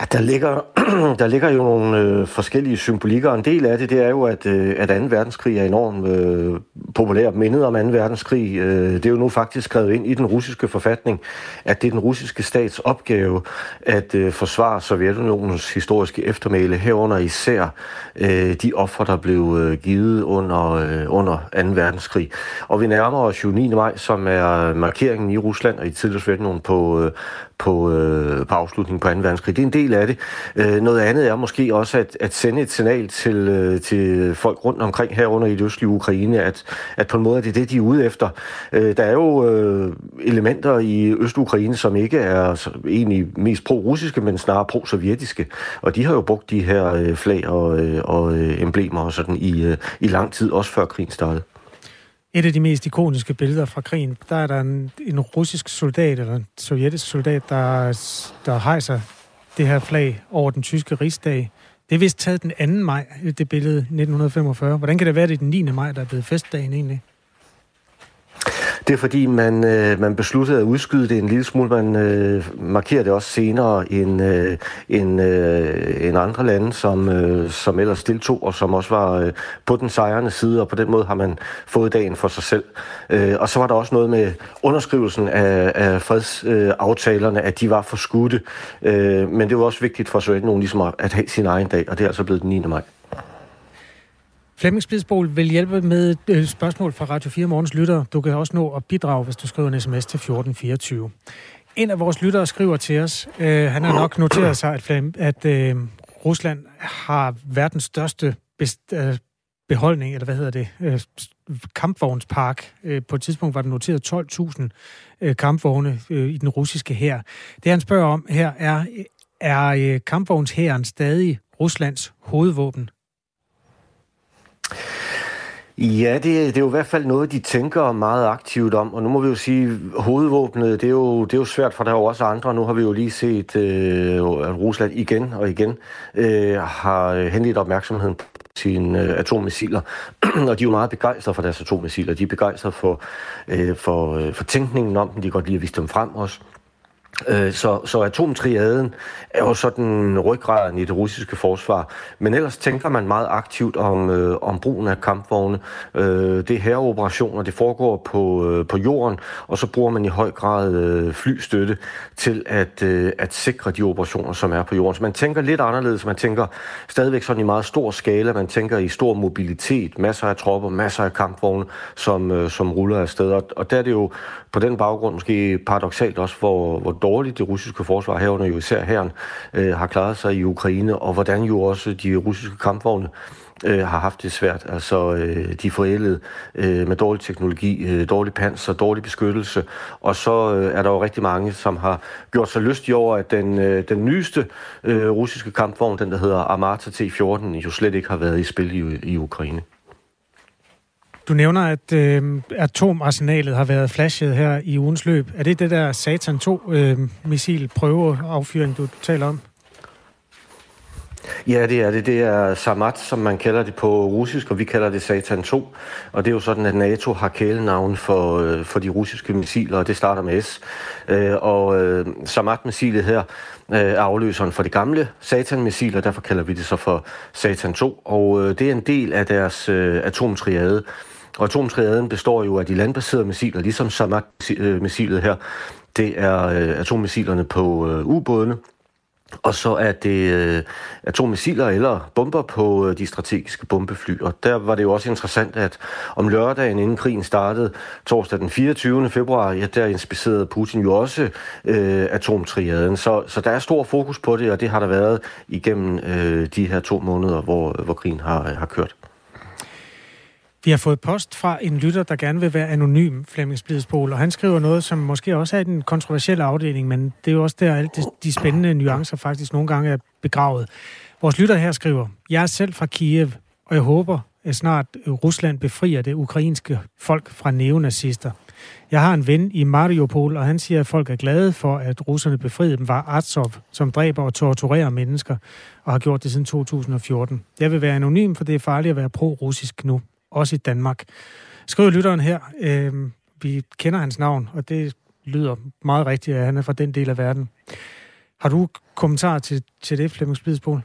[SPEAKER 10] Ja, der ligger, der ligger jo nogle øh, forskellige symbolikker. En del af det, det er jo, at, øh, at 2. verdenskrig er enormt øh, populært Mindet om 2. verdenskrig, øh, det er jo nu faktisk skrevet ind i den russiske forfatning, at det er den russiske stats opgave at øh, forsvare Sovjetunionens historiske eftermæle, herunder især øh, de ofre, der blev øh, givet under, øh, under 2. verdenskrig. Og vi nærmer os jo 9. maj, som er markeringen i Rusland og i tidligere Sovjetunionen på, øh, på, øh, på afslutningen på 2. verdenskrig. Det er en del af det. Øh, noget andet er måske også at, at sende et signal til, øh, til folk rundt omkring herunder i det østlige Ukraine, at, at på en måde er det det, de er ude efter. Øh, der er jo øh, elementer i Øst-Ukraine, som ikke er egentlig mest pro-russiske, men snarere pro-sovjetiske. Og de har jo brugt de her øh, flag og, øh, og øh, emblemer og sådan i, øh, i lang tid, også før krigen startede.
[SPEAKER 2] Et af de mest ikoniske billeder fra krigen, der er der en, en russisk soldat, eller en sovjetisk soldat, der, der hejser det her flag over den tyske rigsdag. Det er vist taget den 2. maj, det billede 1945. Hvordan kan det være, at det er den 9. maj, der er blevet festdagen egentlig?
[SPEAKER 10] Det er fordi, man, øh, man besluttede at udskyde det en lille smule. Man øh, markerer det også senere end, øh, end, øh, end andre lande, som, øh, som ellers deltog, og som også var øh, på den sejrende side, og på den måde har man fået dagen for sig selv. Øh, og så var der også noget med underskrivelsen af, af fredsaftalerne, øh, at de var for skudte. Øh, men det var også vigtigt for Sovjetunionen ligesom at, at have sin egen dag, og det er altså blevet den 9. maj.
[SPEAKER 2] Flemming Spidsbol vil hjælpe med et spørgsmål fra Radio 4 Morgens lytter. Du kan også nå at bidrage, hvis du skriver en sms til 1424. En af vores lyttere skriver til os, øh, han har nok noteret sig, at, Flem, at øh, Rusland har verdens største best, øh, beholdning, eller hvad hedder det, øh, kampvognspark. Øh, på et tidspunkt var der noteret 12.000 øh, kampvogne øh, i den russiske hær. Det han spørger om her er, er øh, kampvognshæren stadig Ruslands hovedvåben?
[SPEAKER 10] Ja, det, det er jo i hvert fald noget, de tænker meget aktivt om, og nu må vi jo sige, hovedvåbnet, det er jo, det er jo svært, for der er jo også andre. Nu har vi jo lige set, øh, at Rusland igen og igen øh, har henledt opmærksomheden på sine øh, atommissiler, og de er jo meget begejstrede for deres atommissiler. De er begejstrede for, øh, for, øh, for tænkningen om dem, de kan godt lide at vise dem frem også. Øh, Så, så atomtriaden er jo sådan ryggraden i det russiske forsvar. Men ellers tænker man meget aktivt om, øh, om brugen af kampvogne. Øh, det er herreoperationer, det foregår på, øh, på jorden, og så bruger man i høj grad øh, flystøtte til at, øh, at sikre de operationer, som er på jorden. Så man tænker lidt anderledes. Man tænker stadigvæk sådan i meget stor skala. Man tænker i stor mobilitet, masser af tropper, masser af kampvogne, som, øh, som ruller afsted. Og, og der er det jo på den baggrund måske paradoxalt også, hvor, hvor dårligt det russiske forsvar herunder jo især herren øh, har klaret sig i Ukraine, og hvordan jo også de russiske kampvogne øh, har haft det svært. Altså, øh, de er forældet øh, med dårlig teknologi, øh, dårlig panser, dårlig beskyttelse, og så øh, er der jo rigtig mange, som har gjort sig lystige over, at den, øh, den nyeste øh, russiske kampvogn, den der hedder Armata T-14, jo slet ikke har været i spil i, i Ukraine.
[SPEAKER 2] Du nævner, at øh, atomarsenalet har været flashet her i ugens løb. Er det det der Satan 2-missil øh, prøveaffyring, du taler om?
[SPEAKER 10] Ja, det er det. Det er Samat, som man kalder det på russisk, og vi kalder det Satan 2. Og det er jo sådan, at NATO har kælenavn for, øh, for de russiske missiler, og det starter med S. Øh, og øh, Samat-missilet her er afløseren for det gamle Satan-missil, og derfor kalder vi det så for Satan 2. Og det er en del af deres atomtriade. Og atomtriaden består jo af de landbaserede missiler, ligesom Samak-missilet her. Det er øh, atommissilerne på øh, ubådene, og så er det øh, atommissiler eller bomber på øh, de strategiske bombefly. Og der var det jo også interessant, at om lørdagen, inden krigen startede, torsdag den 24. februar, ja, der inspicerede Putin jo også øh, atomtriaden. Så, så der er stor fokus på det, og det har der været igennem øh, de her to måneder, hvor, hvor krigen har, øh, har kørt.
[SPEAKER 2] Vi har fået post fra en lytter, der gerne vil være anonym, Flemming Splidsbol, og han skriver noget, som måske også er den kontroversielle afdeling, men det er jo også der, alle de, de spændende nuancer faktisk nogle gange er begravet. Vores lytter her skriver, jeg er selv fra Kiev, og jeg håber, at snart Rusland befrier det ukrainske folk fra neonazister. Jeg har en ven i Mariupol, og han siger, at folk er glade for, at russerne befriede dem, var Azov, som dræber og torturerer mennesker, og har gjort det siden 2014. Jeg vil være anonym, for det er farligt at være pro-russisk nu også i Danmark. Skriver lytteren her, øh, vi kender hans navn, og det lyder meget rigtigt, at han er fra den del af verden. Har du kommentar til, til det, Flemming Spidsbol?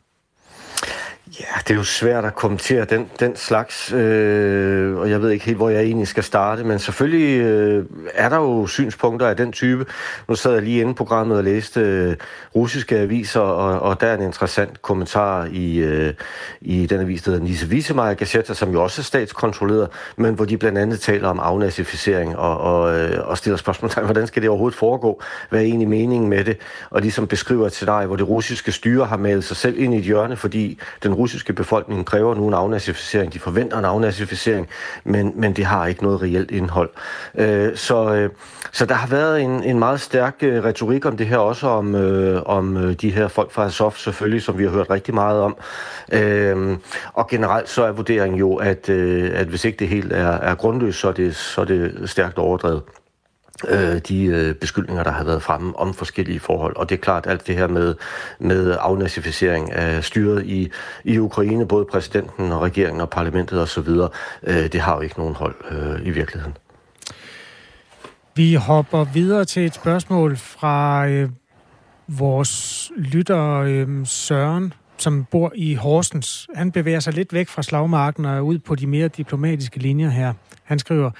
[SPEAKER 10] Ja, det er jo svært at kommentere den, den slags, øh, og jeg ved ikke helt, hvor jeg egentlig skal starte, men selvfølgelig øh, er der jo synspunkter af den type. Nu sad jeg lige inde i programmet og læste øh, russiske aviser, og, og der er en interessant kommentar i, øh, i den avis, der hedder Nisse Wiesemeyer Gazette, som jo også er statskontrolleret, men hvor de blandt andet taler om afnazificering og, og, øh, og stiller spørgsmål til, hvordan skal det overhovedet foregå? Hvad er egentlig meningen med det? Og ligesom beskriver til dig, hvor det russiske styre har malet sig selv ind i et hjørne, fordi den russiske befolkning kræver nu en afnazificering. De forventer en afnazificering, men, men det har ikke noget reelt indhold. Øh, så, øh, så der har været en, en meget stærk øh, retorik om det her, også om, øh, om øh, de her folk fra Azov selvfølgelig, som vi har hørt rigtig meget om. Øh, og generelt så er vurderingen jo, at, øh, at hvis ikke det helt er, er grundløst, så er det, så er det stærkt overdrevet øh, de øh, beskyldninger, der har været fremme om forskellige forhold. Og det er klart, alt det her med, med afnazificering af styret i, i Ukraine, både præsidenten og regeringen og parlamentet osv., øh, det har jo ikke nogen hold øh, i virkeligheden.
[SPEAKER 2] Vi hopper videre til et spørgsmål fra øh, vores lytter øh, Søren, som bor i Horsens. Han bevæger sig lidt væk fra slagmarken og ud på de mere diplomatiske linjer her. Han skriver,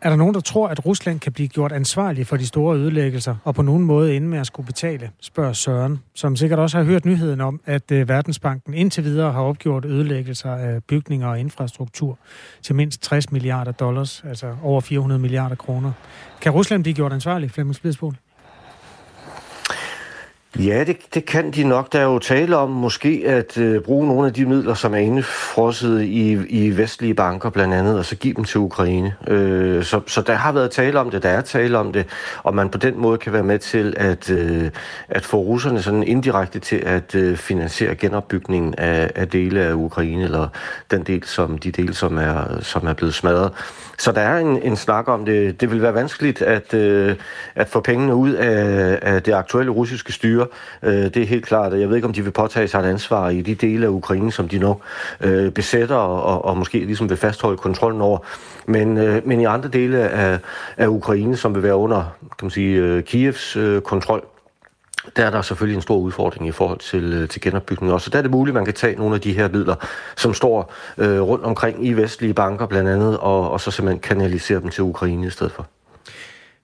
[SPEAKER 2] er der nogen, der tror, at Rusland kan blive gjort ansvarlig for de store ødelæggelser, og på nogen måde ende med at skulle betale, spørger Søren, som sikkert også har hørt nyheden om, at øh, Verdensbanken indtil videre har opgjort ødelæggelser af bygninger og infrastruktur til mindst 60 milliarder dollars, altså over 400 milliarder kroner. Kan Rusland blive gjort ansvarlig, Flemming Spidsbol?
[SPEAKER 10] Ja, det, det kan de nok. Der er jo tale om måske at øh, bruge nogle af de midler, som er indefrosset i, i vestlige banker blandt andet, og så give dem til Ukraine. Øh, så, så der har været tale om det, der er tale om det, og man på den måde kan være med til at, øh, at få russerne sådan indirekte til at øh, finansiere genopbygningen af, af dele af Ukraine, eller den del, som de dele, som er, som er blevet smadret. Så der er en, en snak om det. Det vil være vanskeligt at, øh, at få pengene ud af, af det aktuelle russiske styre. Øh, det er helt klart. Jeg ved ikke, om de vil påtage sig et ansvar i de dele af Ukraine, som de nu øh, besætter og, og måske ligesom vil fastholde kontrollen over. Men, øh, men i andre dele af, af Ukraine, som vil være under kan man sige, øh, Kievs øh, kontrol, der er der selvfølgelig en stor udfordring i forhold til, øh, til genopbygning også. Så der er det muligt, at man kan tage nogle af de her midler, som står øh, rundt omkring i vestlige banker blandt andet, og, og så simpelthen kanalisere dem til Ukraine i stedet for.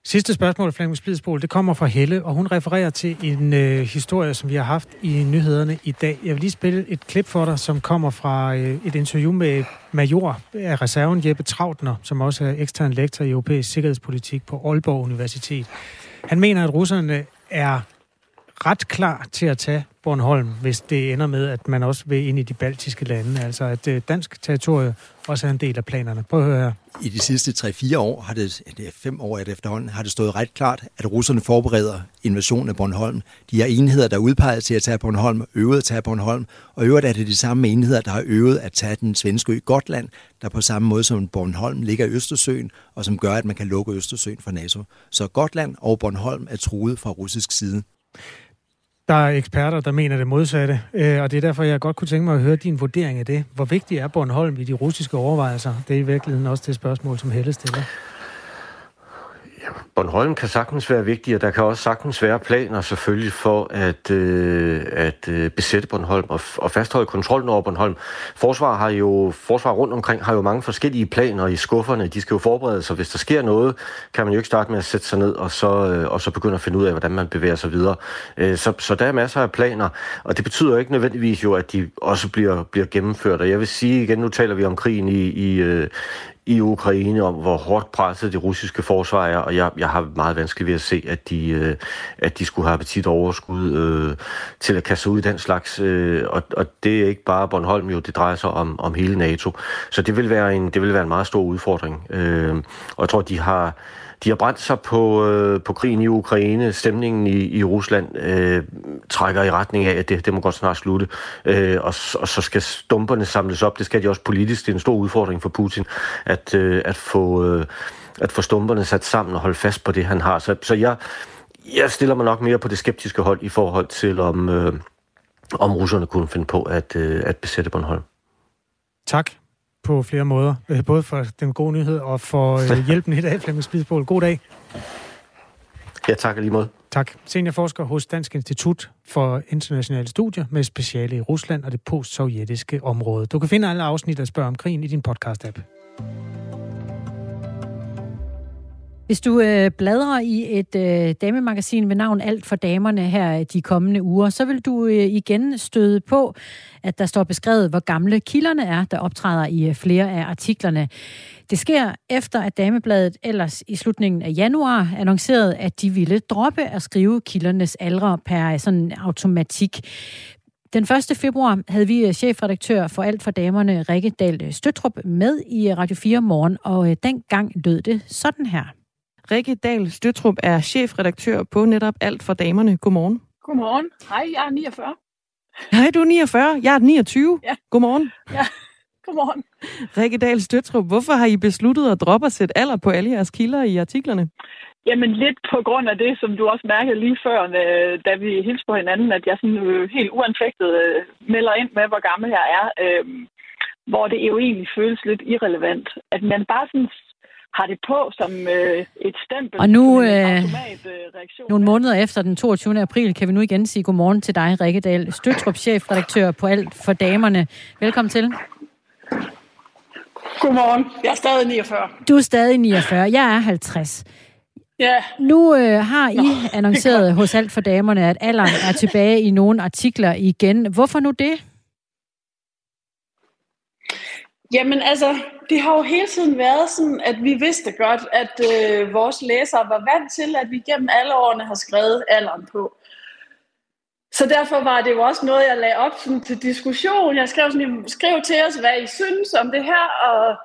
[SPEAKER 2] Sidste spørgsmål, Flemming Splidsbol, det kommer fra Helle, og hun refererer til en øh, historie, som vi har haft i nyhederne i dag. Jeg vil lige spille et klip for dig, som kommer fra øh, et interview med major af reserven Jeppe Trautner, som også er ekstern lektor i europæisk sikkerhedspolitik på Aalborg Universitet. Han mener, at russerne er ret klar til at tage Bornholm, hvis det ender med, at man også vil ind i de baltiske lande, altså at øh, dansk territorie også er en del af planerne. Prøv at høre her.
[SPEAKER 11] I de sidste 3-4 år, har det, det er fem år er det efterhånden, har det stået ret klart, at russerne forbereder invasionen af Bornholm. De har enheder, der er udpeget til at tage Bornholm, øvet at tage Bornholm, og øvrigt er det de samme enheder, der har øvet at tage den svenske ø Gotland, der på samme måde som Bornholm ligger i Østersøen, og som gør, at man kan lukke Østersøen for NATO. Så Gotland og Bornholm er truet fra russisk side.
[SPEAKER 2] Der er eksperter, der mener det modsatte, øh, og det er derfor, jeg godt kunne tænke mig at høre din vurdering af det. Hvor vigtig er Bornholm i de russiske overvejelser? Det er i virkeligheden også det spørgsmål, som Helle stiller.
[SPEAKER 10] Bornholm kan sagtens være vigtig, og der kan også sagtens være planer selvfølgelig for at, øh, at øh, besætte Bornholm og, og fastholde kontrollen over Bornholm. Forsvar har jo forsvar rundt omkring har jo mange forskellige planer i skufferne. De skal jo forberede sig. Hvis der sker noget, kan man jo ikke starte med at sætte sig ned og så, øh, og så begynde at finde ud af, hvordan man bevæger sig videre. Øh, så, så der er masser af planer, og det betyder jo ikke nødvendigvis jo, at de også bliver, bliver gennemført. Og jeg vil sige igen, nu taler vi om krigen i, i, øh, i Ukraine om, hvor hårdt presset det russiske forsvar er, og jeg, jeg har meget vanskeligt ved at se, at de, øh, at de skulle have appetit overskud øh, til at kaste ud i den slags. Øh, og, og det er ikke bare Bornholm jo, det drejer sig om, om hele NATO. Så det vil være en, det vil være en meget stor udfordring. Øh, og jeg tror, de har de har brændt sig på, øh, på krigen i Ukraine. Stemningen i, i Rusland øh, trækker i retning af, at det, det må godt snart slutte. Øh, og, og så skal stumperne samles op. Det skal de også politisk. Det er en stor udfordring for Putin at, øh, at, få, øh, at få stumperne sat sammen og holde fast på det, han har. Så, så jeg, jeg stiller mig nok mere på det skeptiske hold i forhold til, om, øh, om russerne kunne finde på at, øh, at besætte Bornholm.
[SPEAKER 2] Tak på flere måder. Øh, både for den gode nyhed og for øh, hjælpen i dag, Flemming Spidsbål. God dag.
[SPEAKER 10] Ja, tak lige måde.
[SPEAKER 2] Tak. Seniorforsker hos Dansk Institut for Internationale Studier med speciale i Rusland og det postsovjetiske område. Du kan finde alle afsnit af Spørg om krigen i din podcast-app.
[SPEAKER 1] Hvis du øh, bladrer i et øh, damemagasin ved navn Alt for damerne her de kommende uger, så vil du øh, igen støde på, at der står beskrevet, hvor gamle kilderne er, der optræder i øh, flere af artiklerne. Det sker efter, at Damebladet ellers i slutningen af januar annoncerede, at de ville droppe at skrive kildernes aldre per øh, sådan automatik. Den 1. februar havde vi øh, chefredaktør for Alt for Damerne, Rikke Dahl Støtrup, med i øh, Radio 4 morgen, og dengang lød det sådan her.
[SPEAKER 12] Rikke Dahl Støtrup er chefredaktør på netop Alt for Damerne. Godmorgen.
[SPEAKER 13] Godmorgen. Hej, jeg er 49.
[SPEAKER 12] Hej, du er 49. Jeg er 29.
[SPEAKER 13] Ja.
[SPEAKER 12] Godmorgen.
[SPEAKER 13] Ja, godmorgen.
[SPEAKER 12] Rikke Dahl Støtrup, hvorfor har I besluttet at droppe at sætte alder på alle jeres kilder i artiklerne?
[SPEAKER 13] Jamen lidt på grund af det, som du også mærkede lige før, øh, da vi hilste på hinanden, at jeg sådan øh, helt uanfægtet øh, melder ind med, hvor gammel jeg er. Hvor det jo egentlig føles lidt irrelevant. At man bare sådan har det på som øh, et stempel.
[SPEAKER 1] Og nu, øh, nogle måneder efter den 22. april, kan vi nu igen sige godmorgen til dig, Rikke Dahl, Støtrup, chefredaktør på Alt for Damerne. Velkommen til.
[SPEAKER 13] Godmorgen. Jeg er stadig 49.
[SPEAKER 1] Du er stadig 49. Jeg er 50.
[SPEAKER 13] Ja.
[SPEAKER 1] Nu øh, har I Nå, annonceret hos Alt for Damerne, at alderen er tilbage i nogle artikler igen. Hvorfor nu det?
[SPEAKER 13] Jamen altså, det har jo hele tiden været sådan, at vi vidste godt, at øh, vores læsere var vant til, at vi gennem alle årene har skrevet alderen på. Så derfor var det jo også noget, jeg lagde op sådan, til diskussion. Jeg skrev, sådan, skrev til os, hvad I synes om det her, og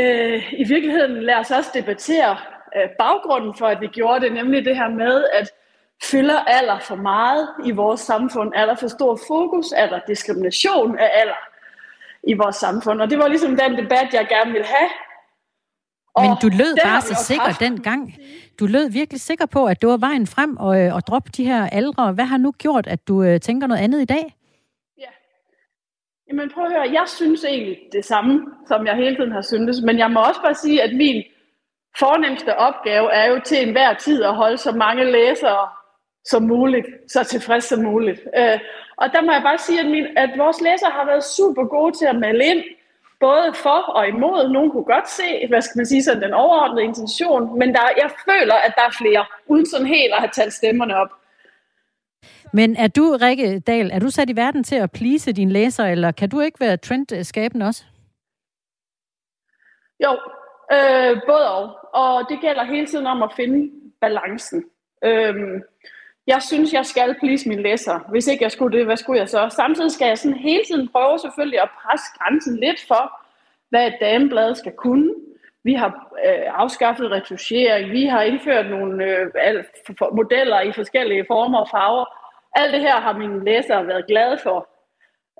[SPEAKER 13] øh, i virkeligheden lad os også debattere øh, baggrunden for, at vi gjorde det, nemlig det her med, at fylder alder for meget i vores samfund? Er der for stor fokus? Er der diskrimination af alder? I vores samfund. Og det var ligesom den debat, jeg gerne ville have.
[SPEAKER 1] Og Men du lød bare så sikker haft. dengang. Du lød virkelig sikker på, at det var vejen frem og, øh, og droppe de her aldre. Hvad har nu gjort, at du øh, tænker noget andet i dag?
[SPEAKER 13] Ja. Jamen prøv at høre, jeg synes egentlig det samme, som jeg hele tiden har syntes. Men jeg må også bare sige, at min fornemmeste opgave er jo til enhver tid at holde så mange læsere som muligt, så tilfreds som muligt. Øh, og der må jeg bare sige, at, min, at vores læsere har været super gode til at melde ind, både for og imod. Nogle kunne godt se, hvad skal man sige, sådan den overordnede intention, men der, jeg føler, at der er flere, uden sådan helt at have talt stemmerne op.
[SPEAKER 1] Men er du, Rikke Dahl, er du sat i verden til at plise dine læsere, eller kan du ikke være trendskabende også?
[SPEAKER 13] Jo, øh, både og. Og det gælder hele tiden om at finde balancen. Øhm, jeg synes, jeg skal please min læser. Hvis ikke jeg skulle det, hvad skulle jeg så? Samtidig skal jeg sådan hele tiden prøve selvfølgelig at presse grænsen lidt for, hvad et dameblad skal kunne. Vi har øh, afskaffet retuschering, vi har indført nogle øh, modeller i forskellige former og farver. Alt det her har mine læsere været glade for.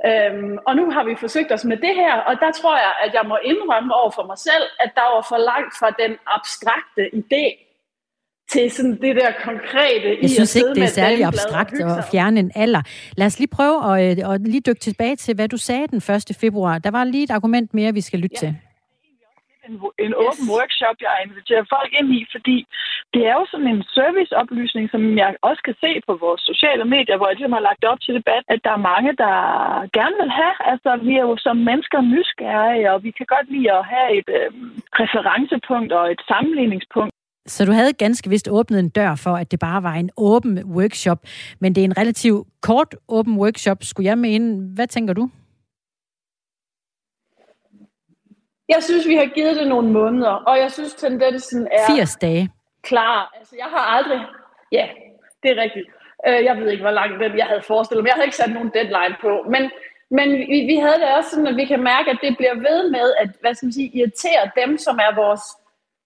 [SPEAKER 13] Øhm, og nu har vi forsøgt os med det her, og der tror jeg, at jeg må indrømme over for mig selv, at der var for langt fra den abstrakte idé til sådan det der konkrete
[SPEAKER 1] Jeg synes ikke, det er særlig abstrakt at fjerne en alder. Lad os lige prøve at, øh, at lige dykke tilbage til, hvad du sagde den 1. februar. Der var lige et argument mere, vi skal lytte ja. til
[SPEAKER 14] en, en yes. åben workshop, jeg inviterer folk ind i, fordi det er jo sådan en serviceoplysning, som jeg også kan se på vores sociale medier, hvor jeg ligesom har lagt op til debat, at der er mange, der gerne vil have. Altså, vi er jo som mennesker nysgerrige, og vi kan godt lide at have et øh, referencepunkt og et sammenligningspunkt.
[SPEAKER 1] Så du havde ganske vist åbnet en dør for, at det bare var en åben workshop, men det er en relativt kort åben workshop, skulle jeg mene. Hvad tænker du?
[SPEAKER 13] Jeg synes, vi har givet det nogle måneder, og jeg synes, tendensen er...
[SPEAKER 1] 80 dage.
[SPEAKER 13] Klar. Altså, jeg har aldrig... Ja, det er rigtigt. Øh, jeg ved ikke, hvor langt den jeg havde forestillet mig. Jeg havde ikke sat nogen deadline på. Men, men vi, vi havde det også sådan, at vi kan mærke, at det bliver ved med at hvad skal man sige, irritere dem, som er vores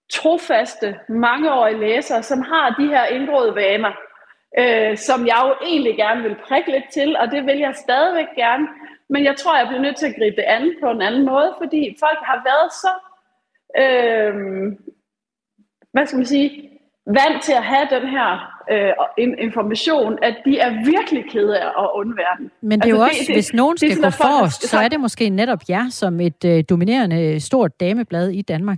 [SPEAKER 13] trofaste, mangeårige læsere, som har de her indgråede vaner, øh, som jeg jo egentlig gerne vil prikke lidt til, og det vil jeg stadigvæk gerne. Men jeg tror, jeg bliver nødt til at gribe det an på en anden måde, fordi folk har været så, øh, hvad skal man sige, vant til at have den her øh, information, at de er virkelig kede af at undvære den.
[SPEAKER 1] Men det er altså, jo også, det, det, hvis nogen skal det, gå forrest, så er det måske netop jer som et øh, dominerende stort dameblad i Danmark.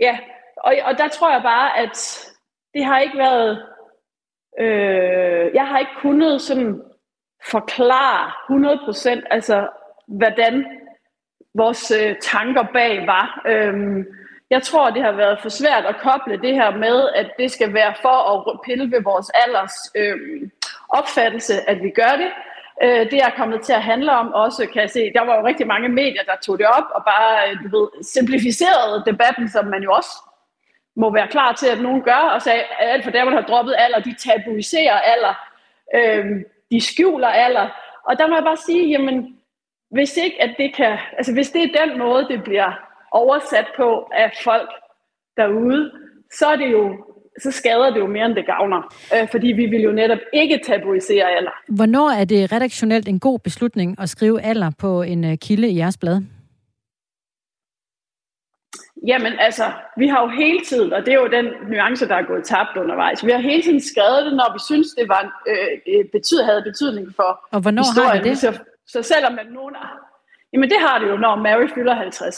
[SPEAKER 13] Ja. Og, og der tror jeg bare, at det har ikke været... Øh, jeg har ikke kunnet sådan forklare 100% altså, hvordan vores øh, tanker bag var. Øhm, jeg tror, det har været for svært at koble det her med, at det skal være for at pille ved vores alders øh, opfattelse, at vi gør det. Øh, det er kommet til at handle om også, kan jeg se, der var jo rigtig mange medier, der tog det op og bare øh, du ved, simplificerede debatten, som man jo også må være klar til, at nogen gør, og sagde, at alt for der, man har droppet alder, de tabuiserer alder. Øh, de skjuler alder. Og der må jeg bare sige, jamen, hvis ikke at det kan, altså hvis det er den måde, det bliver oversat på af folk derude, så er det jo så skader det jo mere, end det gavner. Øh, fordi vi vil jo netop ikke tabuisere alder.
[SPEAKER 1] Hvornår er det redaktionelt en god beslutning at skrive alder på en øh, kilde i jeres blad?
[SPEAKER 13] Jamen altså, vi har jo hele tiden, og det er jo den nuance, der er gået tabt undervejs, vi har hele tiden skrevet det, når vi synes, det var, øh, øh betyd, havde betydning for
[SPEAKER 1] Og hvornår historien. har det det?
[SPEAKER 13] Så, så selvom man nogen er, jamen det har det jo, når Mary fylder 50,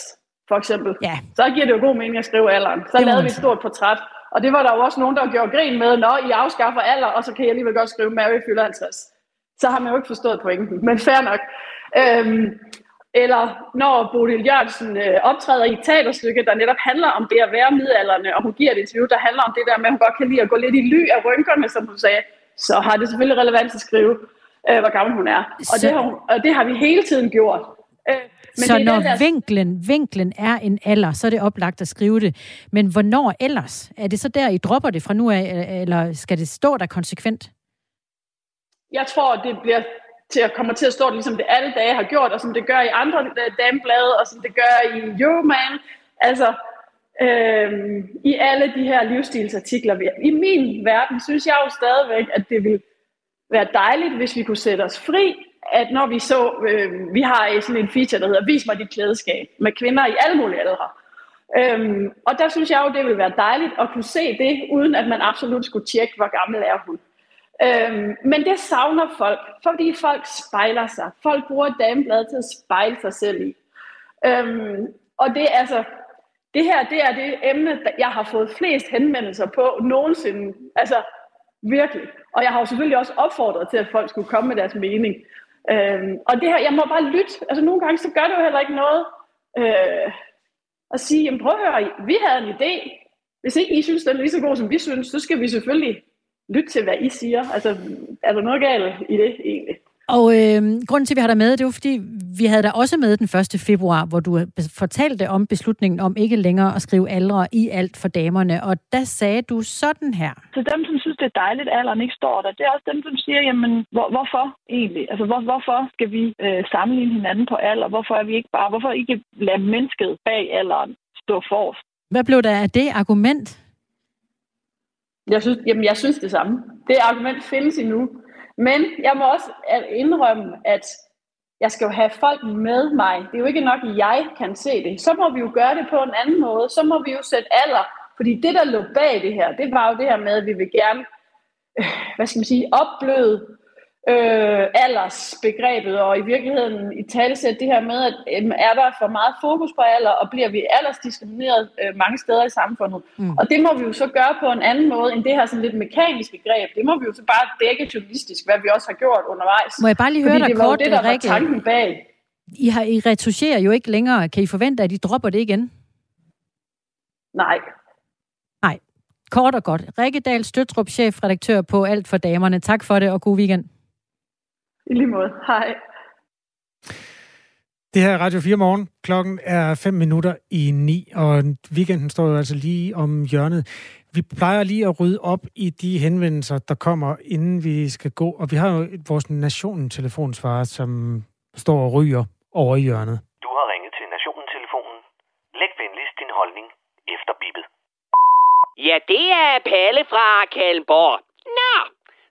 [SPEAKER 13] for eksempel.
[SPEAKER 1] Ja.
[SPEAKER 13] Så giver det jo god mening at skrive alderen. Så det lavede vi et stort portræt. Og det var der jo også nogen, der gjorde grin med, når I afskaffer alder, og så kan jeg alligevel godt skrive Mary fylder 50. Så har man jo ikke forstået pointen, men fair nok. Øhm, eller når Bodil Jørgensen øh, optræder i et teaterstykke, der netop handler om det at være midalderne, og hun giver et interview, der handler om det der med, at hun godt kan lide at gå lidt i ly af rynkerne, som hun sagde, så har det selvfølgelig relevans at skrive, øh, hvor gammel hun er. Og, det har, hun, og det har vi hele tiden gjort. Øh,
[SPEAKER 1] men så det når der... vinklen, vinklen er en alder, så er det oplagt at skrive det. Men hvornår ellers? Er det så der, I dropper det fra nu af, eller skal det stå der konsekvent?
[SPEAKER 13] Jeg tror, det bliver til at komme til at stå, ligesom det alle dage har gjort, og som det gør i andre øh, dameblade, og som det gør i Euroman. Altså, øhm, i alle de her livsstilsartikler. I min verden synes jeg jo stadigvæk, at det vil være dejligt, hvis vi kunne sætte os fri, at når vi så, øh, vi har sådan en feature, der hedder Vis mig dit klædeskab, med kvinder i alle mulige aldre. Øhm, og der synes jeg jo, det ville være dejligt at kunne se det, uden at man absolut skulle tjekke, hvor gammel er hun. Øhm, men det savner folk, fordi folk spejler sig. Folk bruger damebladet til at spejle sig selv i. Øhm, og det er altså, det her det er det emne, jeg har fået flest henvendelser på nogensinde. Altså virkelig. Og jeg har jo selvfølgelig også opfordret til, at folk skulle komme med deres mening. Øhm, og det her, jeg må bare lytte. Altså nogle gange, så gør det jo heller ikke noget øh, at sige, jamen prøv at høre, vi havde en idé. Hvis ikke I synes, den er lige så god, som vi synes, så skal vi selvfølgelig lytte til, hvad I siger. Altså, er der noget galt i det egentlig?
[SPEAKER 1] Og øh, grunden til, at vi har dig med, det var, fordi vi havde dig også med den 1. februar, hvor du fortalte om beslutningen om ikke længere at skrive aldre i alt for damerne. Og der sagde du sådan her.
[SPEAKER 14] Så dem, som synes, det er dejligt, at alderen ikke står der, det er også dem, som siger, jamen, hvor, hvorfor egentlig? Altså, hvor, hvorfor skal vi øh, sammenligne hinanden på alder? Hvorfor er vi ikke bare, hvorfor ikke lade mennesket bag alderen stå forrest?
[SPEAKER 1] Hvad blev der af det argument?
[SPEAKER 13] Jeg synes, jamen, jeg synes det samme. Det argument findes endnu. Men jeg må også indrømme, at jeg skal jo have folk med mig. Det er jo ikke nok, at jeg kan se det. Så må vi jo gøre det på en anden måde. Så må vi jo sætte alder. Fordi det, der lå bag det her, det var jo det her med, at vi vil gerne, øh, hvad skal man sige, opbløde øh, aldersbegrebet, og i virkeligheden i talesæt det her med, at øh, er der for meget fokus på alder, og bliver vi aldersdiskrimineret øh, mange steder i samfundet. Mm. Og det må vi jo så gøre på en anden måde, end det her sådan lidt mekaniske greb. Det må vi jo så bare dække journalistisk, hvad vi også har gjort undervejs.
[SPEAKER 1] Må jeg bare lige høre dig
[SPEAKER 13] det
[SPEAKER 1] kort,
[SPEAKER 13] det, der
[SPEAKER 1] Rikke?
[SPEAKER 13] var tanken bag.
[SPEAKER 1] I, har, I retuscherer jo ikke længere. Kan I forvente, at I dropper det igen?
[SPEAKER 13] Nej.
[SPEAKER 1] Nej. Kort og godt. Rikke Dahl Støtrup, chefredaktør på Alt for Damerne. Tak for det, og god weekend.
[SPEAKER 13] I lige måde. Hej.
[SPEAKER 2] Det her er Radio 4 morgen. Klokken er 5 minutter i 9, og weekenden står jo altså lige om hjørnet. Vi plejer lige at rydde op i de henvendelser, der kommer, inden vi skal gå. Og vi har jo vores Nationen-telefonsvarer, som står og ryger over i hjørnet.
[SPEAKER 15] Du har ringet til Nationen-telefonen. Læg venligst din holdning efter bippet.
[SPEAKER 16] Ja, det er Palle fra Kalmborg. Nå,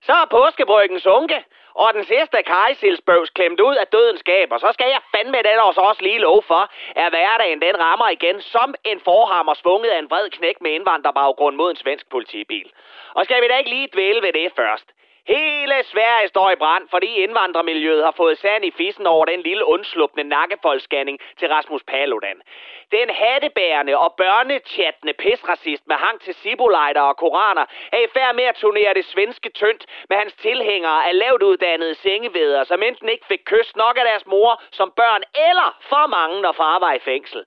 [SPEAKER 16] så er påskebryggen sunke, og den sidste kajsilsbøvs klemt ud af dødens gab, og så skal jeg fandme den også, også lige lov for, at hverdagen den rammer igen som en forhammer svunget af en vred knæk med indvandrerbaggrund mod en svensk politibil. Og skal vi da ikke lige dvæle ved det først? Hele Sverige står i brand, fordi indvandrermiljøet har fået sand i fissen over den lille undslupne nakkefoldsscanning til Rasmus Paludan. Den hattebærende og børnechattende pisracist med hang til sibolejder og koraner er i færd med at turnere det svenske tyndt med hans tilhængere af lavt uddannede sengeveder, som enten ikke fik kys nok af deres mor som børn, eller for mange, når far var i fængsel.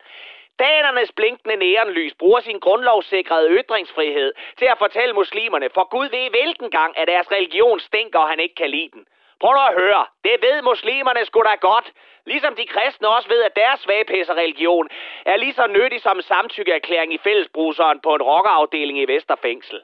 [SPEAKER 16] Danernes blinkende neonlys bruger sin grundlovssikrede ytringsfrihed til at fortælle muslimerne, for Gud ved hvilken gang, at deres religion stinker, og han ikke kan lide den. Prøv nu at høre. Det ved muslimerne sgu da godt. Ligesom de kristne også ved, at deres religion er lige så nyttig som samtykkeerklæring i fællesbruseren på en rockerafdeling i Vesterfængsel.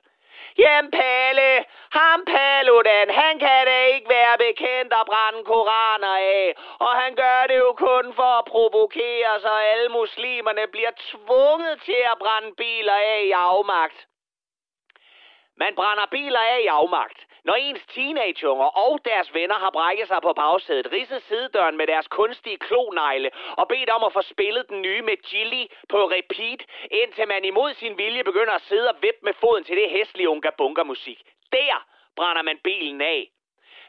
[SPEAKER 16] Jamen Palle, ham Paludan, han kan da ikke være bekendt at brænde koraner af. Og han gør det jo kun for at provokere, så alle muslimerne bliver tvunget til at brænde biler af i afmagt. Man brænder biler af i afmagt, når ens teenageunger og deres venner har brækket sig på bagsædet, ridset sidedøren med deres kunstige klonegle og bedt om at få spillet den nye med Gilly på repeat, indtil man imod sin vilje begynder at sidde og vippe med foden til det hæslige unga bunga musik. Der brænder man bilen af.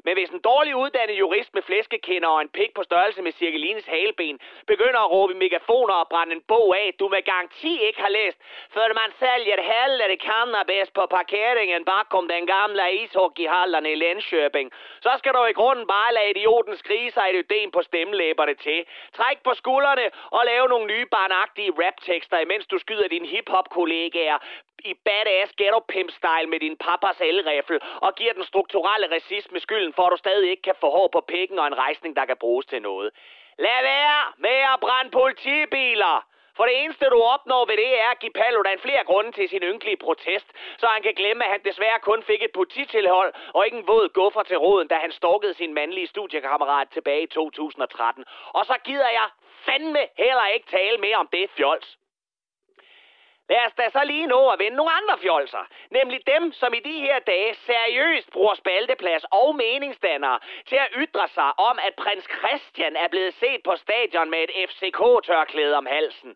[SPEAKER 16] Men hvis en dårlig uddannet jurist med flæskekender og en pik på størrelse med Cirkelines haleben begynder at råbe i megafoner og brænde en bog af, du med garanti ikke har læst, før man sælger hellre cannabis på parkeringen bakom den gamle ishockeyhallen i Lenskøbing, så skal du i grunden bare lade idioten skrige sig et ødem på stemmelæberne til. Træk på skuldrene og lave nogle nye barnagtige raptekster, imens du skyder dine hiphop-kollegaer i badass ghetto pimp style med din papas elrifle og giver den strukturelle racisme skylden for, at du stadig ikke kan få hår på pikken og en rejsning, der kan bruges til noget. Lad være med at brænde politibiler! For det eneste, du opnår ved det, er at give Paludan flere grunde til sin ynkelige protest, så han kan glemme, at han desværre kun fik et polititilhold og ikke en våd guffer til råden, da han stalkede sin mandlige studiekammerat tilbage i 2013. Og så gider jeg fandme heller ikke tale mere om det fjols. Lad os da så lige nå at vende nogle andre fjolser. Nemlig dem, som i de her dage seriøst bruger spalteplads og meningsdannere til at ytre sig om, at prins Christian er blevet set på stadion med et FCK-tørklæde om halsen.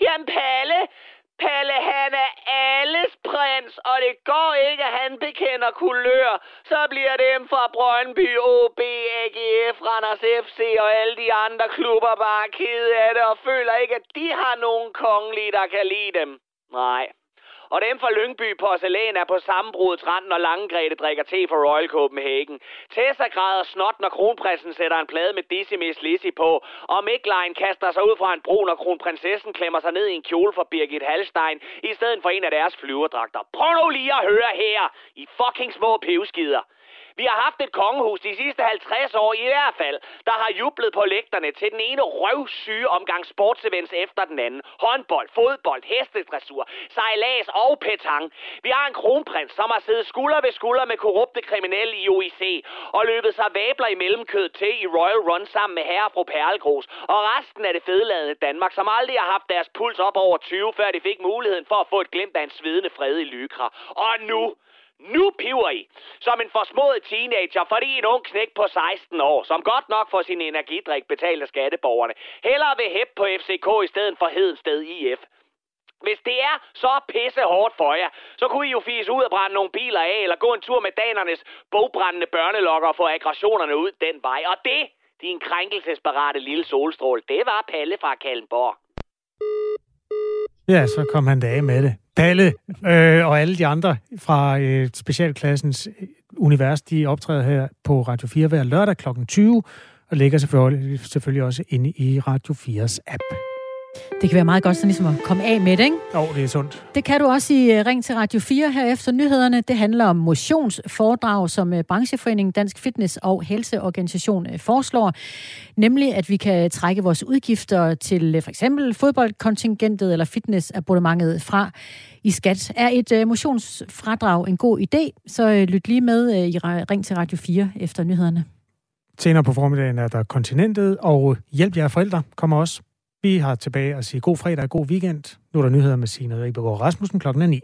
[SPEAKER 16] Jamen Palle, Palle, han er alles prins, og det går ikke, at han bekender kulør. Så bliver dem fra Brøndby, OB, AGF, Randers FC og alle de andre klubber bare kede af det og føler ikke, at de har nogen kongelige, der kan lide dem. Nej. Og dem fra Lyngby Porcelæn er på sammenbrudets rand, når Langegrete drikker te for Royal Copenhagen. Tessa græder snot, når kronprinsen sætter en plade med Dizzy Miss Lizzy på. Og Miklein kaster sig ud fra en bro, når kronprinsessen klemmer sig ned i en kjole for Birgit Hallstein, i stedet for en af deres flyverdragter. Prøv nu lige at høre her, I fucking små pivskider. Vi har haft et kongehus de sidste 50 år i hvert fald, der har jublet på lægterne til den ene røvsyge omgang sportsevents efter den anden. Håndbold, fodbold, hestedressur, sejlads og petang. Vi har en kronprins, som har siddet skulder ved skulder med korrupte kriminelle i OIC og løbet sig vabler i mellemkød til i Royal Run sammen med herre og fru Perlegros. Og resten af det fedeladende Danmark, som aldrig har haft deres puls op over 20, før de fik muligheden for at få et glimt af en svedende fred i lykra. Og nu, nu piver I, som en forsmået teenager, fordi en ung knæk på 16 år, som godt nok får sin energidrik betalt af skatteborgerne, hellere vil hæppe på FCK i stedet for Hedensted IF. Hvis det er så pisse hårdt for jer, så kunne I jo fise ud og brænde nogle biler af, eller gå en tur med danernes bogbrændende børnelokker og få aggressionerne ud den vej. Og det, din krænkelsesparate lille solstråle, det var Palle fra Kallenborg.
[SPEAKER 2] Ja, så kom han da af med det. Palle øh, og alle de andre fra øh, specialklassens øh, univers, de optræder her på Radio 4 hver lørdag kl. 20, og ligger selvfølgelig, selvfølgelig også inde i Radio 4's app.
[SPEAKER 1] Det kan være meget godt sådan ligesom at komme af med det, ikke?
[SPEAKER 2] Jo, det er sundt.
[SPEAKER 1] Det kan du også i øh, Ring til Radio 4 her efter nyhederne. Det handler om motionsforedrag, som øh, brancheforeningen Dansk Fitness og Helseorganisation øh, foreslår. Nemlig, at vi kan trække vores udgifter til for eksempel fodboldkontingentet eller fitnessabonnementet fra i skat. Er et motionsfradrag en god idé, så lyt lige med i Ring til Radio 4 efter nyhederne.
[SPEAKER 2] Senere på formiddagen er der kontinentet, og hjælp jer forældre kommer også. Vi har tilbage at sige god fredag og god weekend. Nu er der nyheder med Signe Ribergaard Rasmussen klokken er 9.